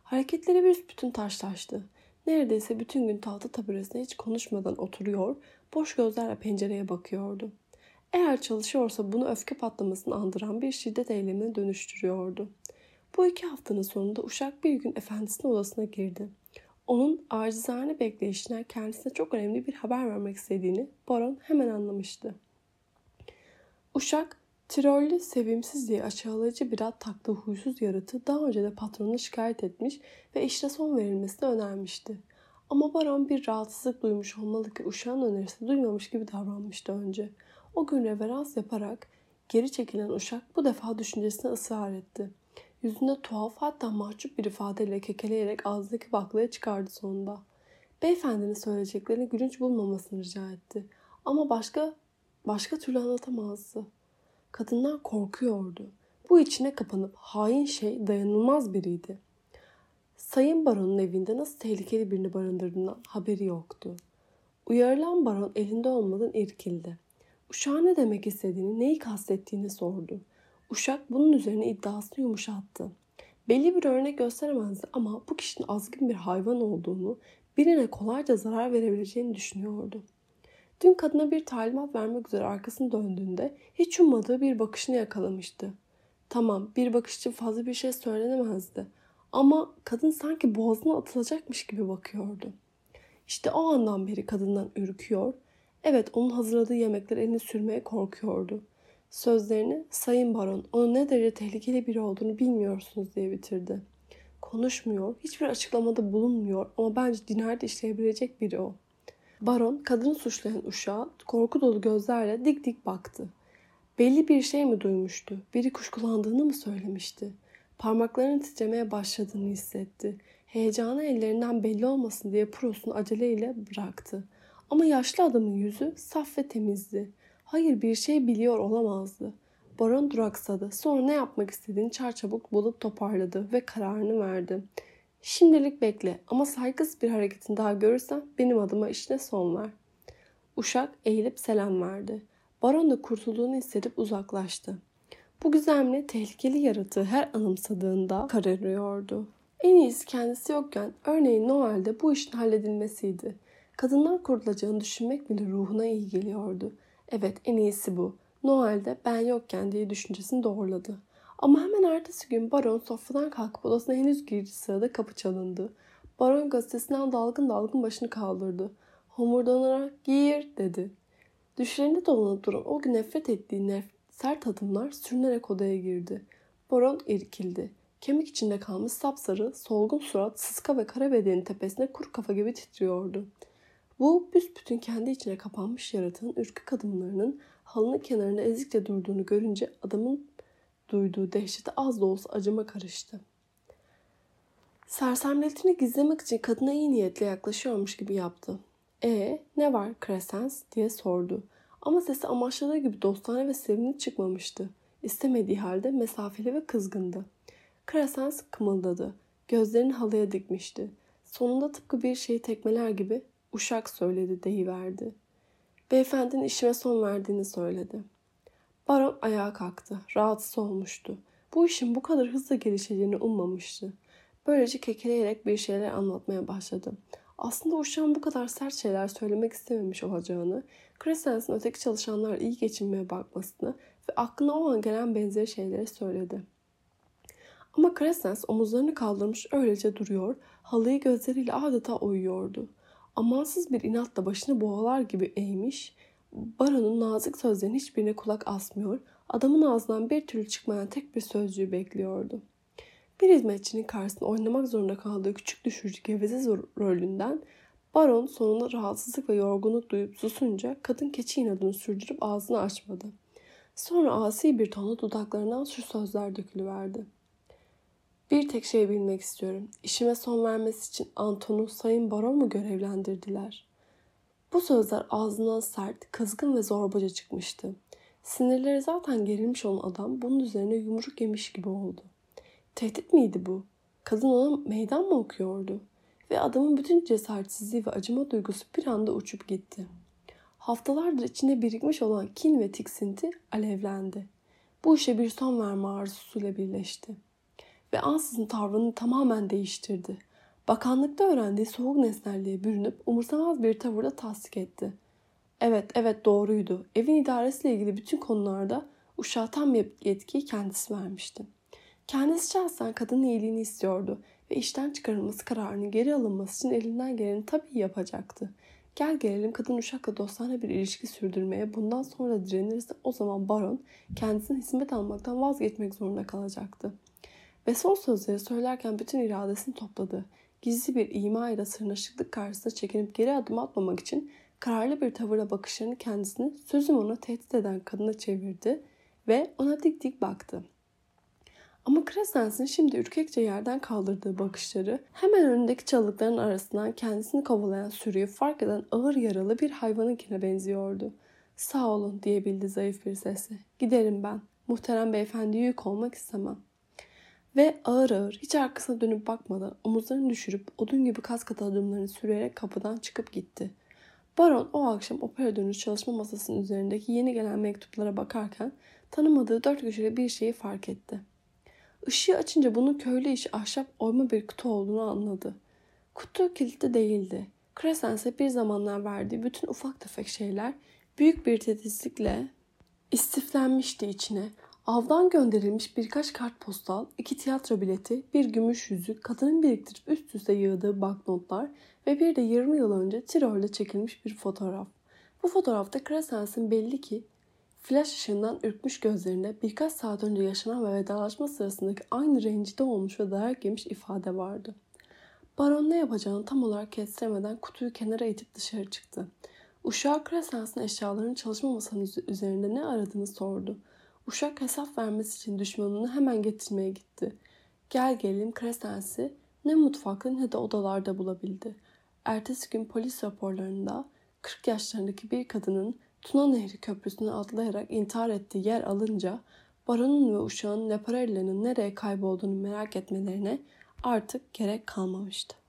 S1: Hareketleri bir bütün taşlaştı. Neredeyse bütün gün tahta taburesine hiç konuşmadan oturuyor, boş gözlerle pencereye bakıyordu. Eğer çalışıyorsa bunu öfke patlamasını andıran bir şiddet eylemine dönüştürüyordu. Bu iki haftanın sonunda uşak bir gün efendisinin odasına girdi. Onun acizane bekleyişinden kendisine çok önemli bir haber vermek istediğini Baron hemen anlamıştı. Uşak, Tirollü sevimsiz diye aşağılayıcı bir ad taktığı huysuz yaratı daha önce de patronuna şikayet etmiş ve işe son verilmesini önermişti. Ama Baron bir rahatsızlık duymuş olmalı ki uşağın önerisi duymamış gibi davranmıştı önce. O gün reverans yaparak geri çekilen uşak bu defa düşüncesine ısrar etti. Yüzünde tuhaf hatta mahcup bir ifadeyle kekeleyerek ağzındaki baklayı çıkardı sonunda. Beyefendinin söyleyeceklerini gülünç bulmamasını rica etti. Ama başka başka türlü anlatamazdı. Kadınlar korkuyordu. Bu içine kapanıp hain şey dayanılmaz biriydi. Sayın Baron'un evinde nasıl tehlikeli birini barındırdığından haberi yoktu. Uyarılan baron elinde olmadan irkildi. Uşağı ne demek istediğini, neyi kastettiğini sordu. Uşak bunun üzerine iddiasını yumuşattı. Belli bir örnek gösteremezdi ama bu kişinin azgın bir hayvan olduğunu, birine kolayca zarar verebileceğini düşünüyordu. Dün kadına bir talimat vermek üzere arkasını döndüğünde hiç ummadığı bir bakışını yakalamıştı. Tamam bir bakış için fazla bir şey söylenemezdi. Ama kadın sanki boğazına atılacakmış gibi bakıyordu. İşte o andan beri kadından ürküyor. Evet onun hazırladığı yemekler elini sürmeye korkuyordu. Sözlerini Sayın Baron onun ne derece tehlikeli biri olduğunu bilmiyorsunuz diye bitirdi. Konuşmuyor, hiçbir açıklamada bulunmuyor ama bence cinayet işleyebilecek biri o. Baron kadını suçlayan uşağa korku dolu gözlerle dik dik baktı. Belli bir şey mi duymuştu? Biri kuşkulandığını mı söylemişti? Parmaklarının titremeye başladığını hissetti. Heyecanı ellerinden belli olmasın diye prosunu aceleyle bıraktı. Ama yaşlı adamın yüzü saf ve temizdi. Hayır bir şey biliyor olamazdı. Baron duraksadı. Sonra ne yapmak istediğini çarçabuk bulup toparladı ve kararını verdi. Şimdilik bekle ama saygısız bir hareketin daha görürsen benim adıma işine son ver. Uşak eğilip selam verdi. Baron da kurtulduğunu hissedip uzaklaştı. Bu gizemli, tehlikeli yaratığı her anımsadığında kararıyordu. En iyisi kendisi yokken örneğin Noel'de bu işin halledilmesiydi. Kadınlar kurulacağını düşünmek bile ruhuna iyi geliyordu. Evet en iyisi bu. Noel'de ben yokken diye düşüncesini doğruladı. Ama hemen ertesi gün Baron sofradan kalkıp odasına henüz girdiği sırada kapı çalındı. Baron gazetesinden dalgın dalgın başını kaldırdı. Homurdanarak gir dedi. Düşlerinde dolanıp duran o gün nefret ettiği nef sert adımlar sürünerek odaya girdi. Baron irkildi. Kemik içinde kalmış sapsarı, solgun surat, sıska ve kara bedenin tepesine kuru kafa gibi titriyordu. Bu büsbütün kendi içine kapanmış yaratığın ürkük adımlarının halının kenarında ezikçe durduğunu görünce adamın duyduğu dehşete az da olsa acıma karıştı. Sersemletini gizlemek için kadına iyi niyetle yaklaşıyormuş gibi yaptı. E ne var Crescens diye sordu. Ama sesi amaçladığı gibi dostane ve sevimli çıkmamıştı. İstemediği halde mesafeli ve kızgındı. Crescens kımıldadı. Gözlerini halıya dikmişti. Sonunda tıpkı bir şeyi tekmeler gibi uşak söyledi deyiverdi. Beyefendinin işime son verdiğini söyledi. Baron ayağa kalktı. Rahatsız olmuştu. Bu işin bu kadar hızlı gelişeceğini ummamıştı. Böylece kekeleyerek bir şeyler anlatmaya başladı. Aslında uşağın bu kadar sert şeyler söylemek istememiş olacağını, Crescence'ın öteki çalışanlar iyi geçinmeye bakmasını ve aklına o an gelen benzeri şeyleri söyledi. Ama Crescens omuzlarını kaldırmış öylece duruyor, halıyı gözleriyle adeta uyuyordu. Amansız bir inatla başını boğalar gibi eğmiş, Baron'un nazik sözlerinin hiçbirine kulak asmıyor, adamın ağzından bir türlü çıkmayan tek bir sözcüğü bekliyordu. Bir hizmetçinin karşısında oynamak zorunda kaldığı küçük düşürücü geveze rolünden Baron sonunda rahatsızlık ve yorgunluk duyup susunca kadın keçi inadını sürdürüp ağzını açmadı. Sonra asi bir tonla dudaklarından şu sözler dökülüverdi. Bir tek şey bilmek istiyorum. İşime son vermesi için Anton'u Sayın Baron mu görevlendirdiler? Bu sözler ağzından sert, kızgın ve zorbaca çıkmıştı. Sinirleri zaten gerilmiş olan adam bunun üzerine yumruk yemiş gibi oldu. Tehdit miydi bu? Kadın ona meydan mı okuyordu? Ve adamın bütün cesaretsizliği ve acıma duygusu bir anda uçup gitti. Haftalardır içinde birikmiş olan kin ve tiksinti alevlendi. Bu işe bir son verme arzusuyla birleşti. Ve ansızın tavrını tamamen değiştirdi. Bakanlıkta öğrendiği soğuk nesnelliğe bürünüp umursamaz bir tavırla tasdik etti. Evet, evet doğruydu. Evin idaresiyle ilgili bütün konularda uşağa tam yetkiyi kendisi vermişti. Kendisi şahsen kadının iyiliğini istiyordu ve işten çıkarılması kararının geri alınması için elinden geleni tabii yapacaktı. Gel gelelim kadın uşakla dostane bir ilişki sürdürmeye bundan sonra direnirse o zaman baron kendisine hizmet almaktan vazgeçmek zorunda kalacaktı. Ve son sözleri söylerken bütün iradesini topladı. Gizli bir ima ile sırnaşıklık karşısında çekinip geri adım atmamak için kararlı bir tavırla bakışlarını kendisini sözüm onu tehdit eden kadına çevirdi ve ona dik dik baktı. Ama Crescence'in şimdi ürkekçe yerden kaldırdığı bakışları hemen önündeki çalılıkların arasından kendisini kovalayan sürüyü fark eden ağır yaralı bir hayvanınkine benziyordu. Sağ olun diyebildi zayıf bir sesle. Giderim ben. Muhterem beyefendiye yük olmak istemem. Ve ağır ağır hiç arkasına dönüp bakmadan omuzlarını düşürüp odun gibi kas katı adımlarını sürerek kapıdan çıkıp gitti. Baron o akşam opera dönüş çalışma masasının üzerindeki yeni gelen mektuplara bakarken tanımadığı dört köşeli bir şeyi fark etti. Işığı açınca bunun köylü işi ahşap oyma bir kutu olduğunu anladı. Kutu kilitli değildi. Crescence'e bir zamanlar verdiği bütün ufak tefek şeyler büyük bir titizlikle istiflenmişti içine. Avdan gönderilmiş birkaç kartpostal, iki tiyatro bileti, bir gümüş yüzük, kadının biriktirip üst üste yığdığı banknotlar ve bir de 20 yıl önce Tirol'de çekilmiş bir fotoğraf. Bu fotoğrafta Crescence'in belli ki Flash ışığından ürkmüş gözlerinde birkaç saat önce yaşanan ve vedalaşma sırasındaki aynı rencide olmuş ve dayak yemiş ifade vardı. Baron ne yapacağını tam olarak kestiremeden kutuyu kenara itip dışarı çıktı. Uşağı Crescence'ın eşyalarının çalışma masanın üzerinde ne aradığını sordu. Uşak hesap vermesi için düşmanını hemen getirmeye gitti. Gel gelin Crescence'i ne mutfakta ne de odalarda bulabildi. Ertesi gün polis raporlarında 40 yaşlarındaki bir kadının Tuna Nehri Köprüsü'nü atlayarak intihar ettiği yer alınca baronun ve uşağın Leparella'nın nereye kaybolduğunu merak etmelerine artık gerek kalmamıştı.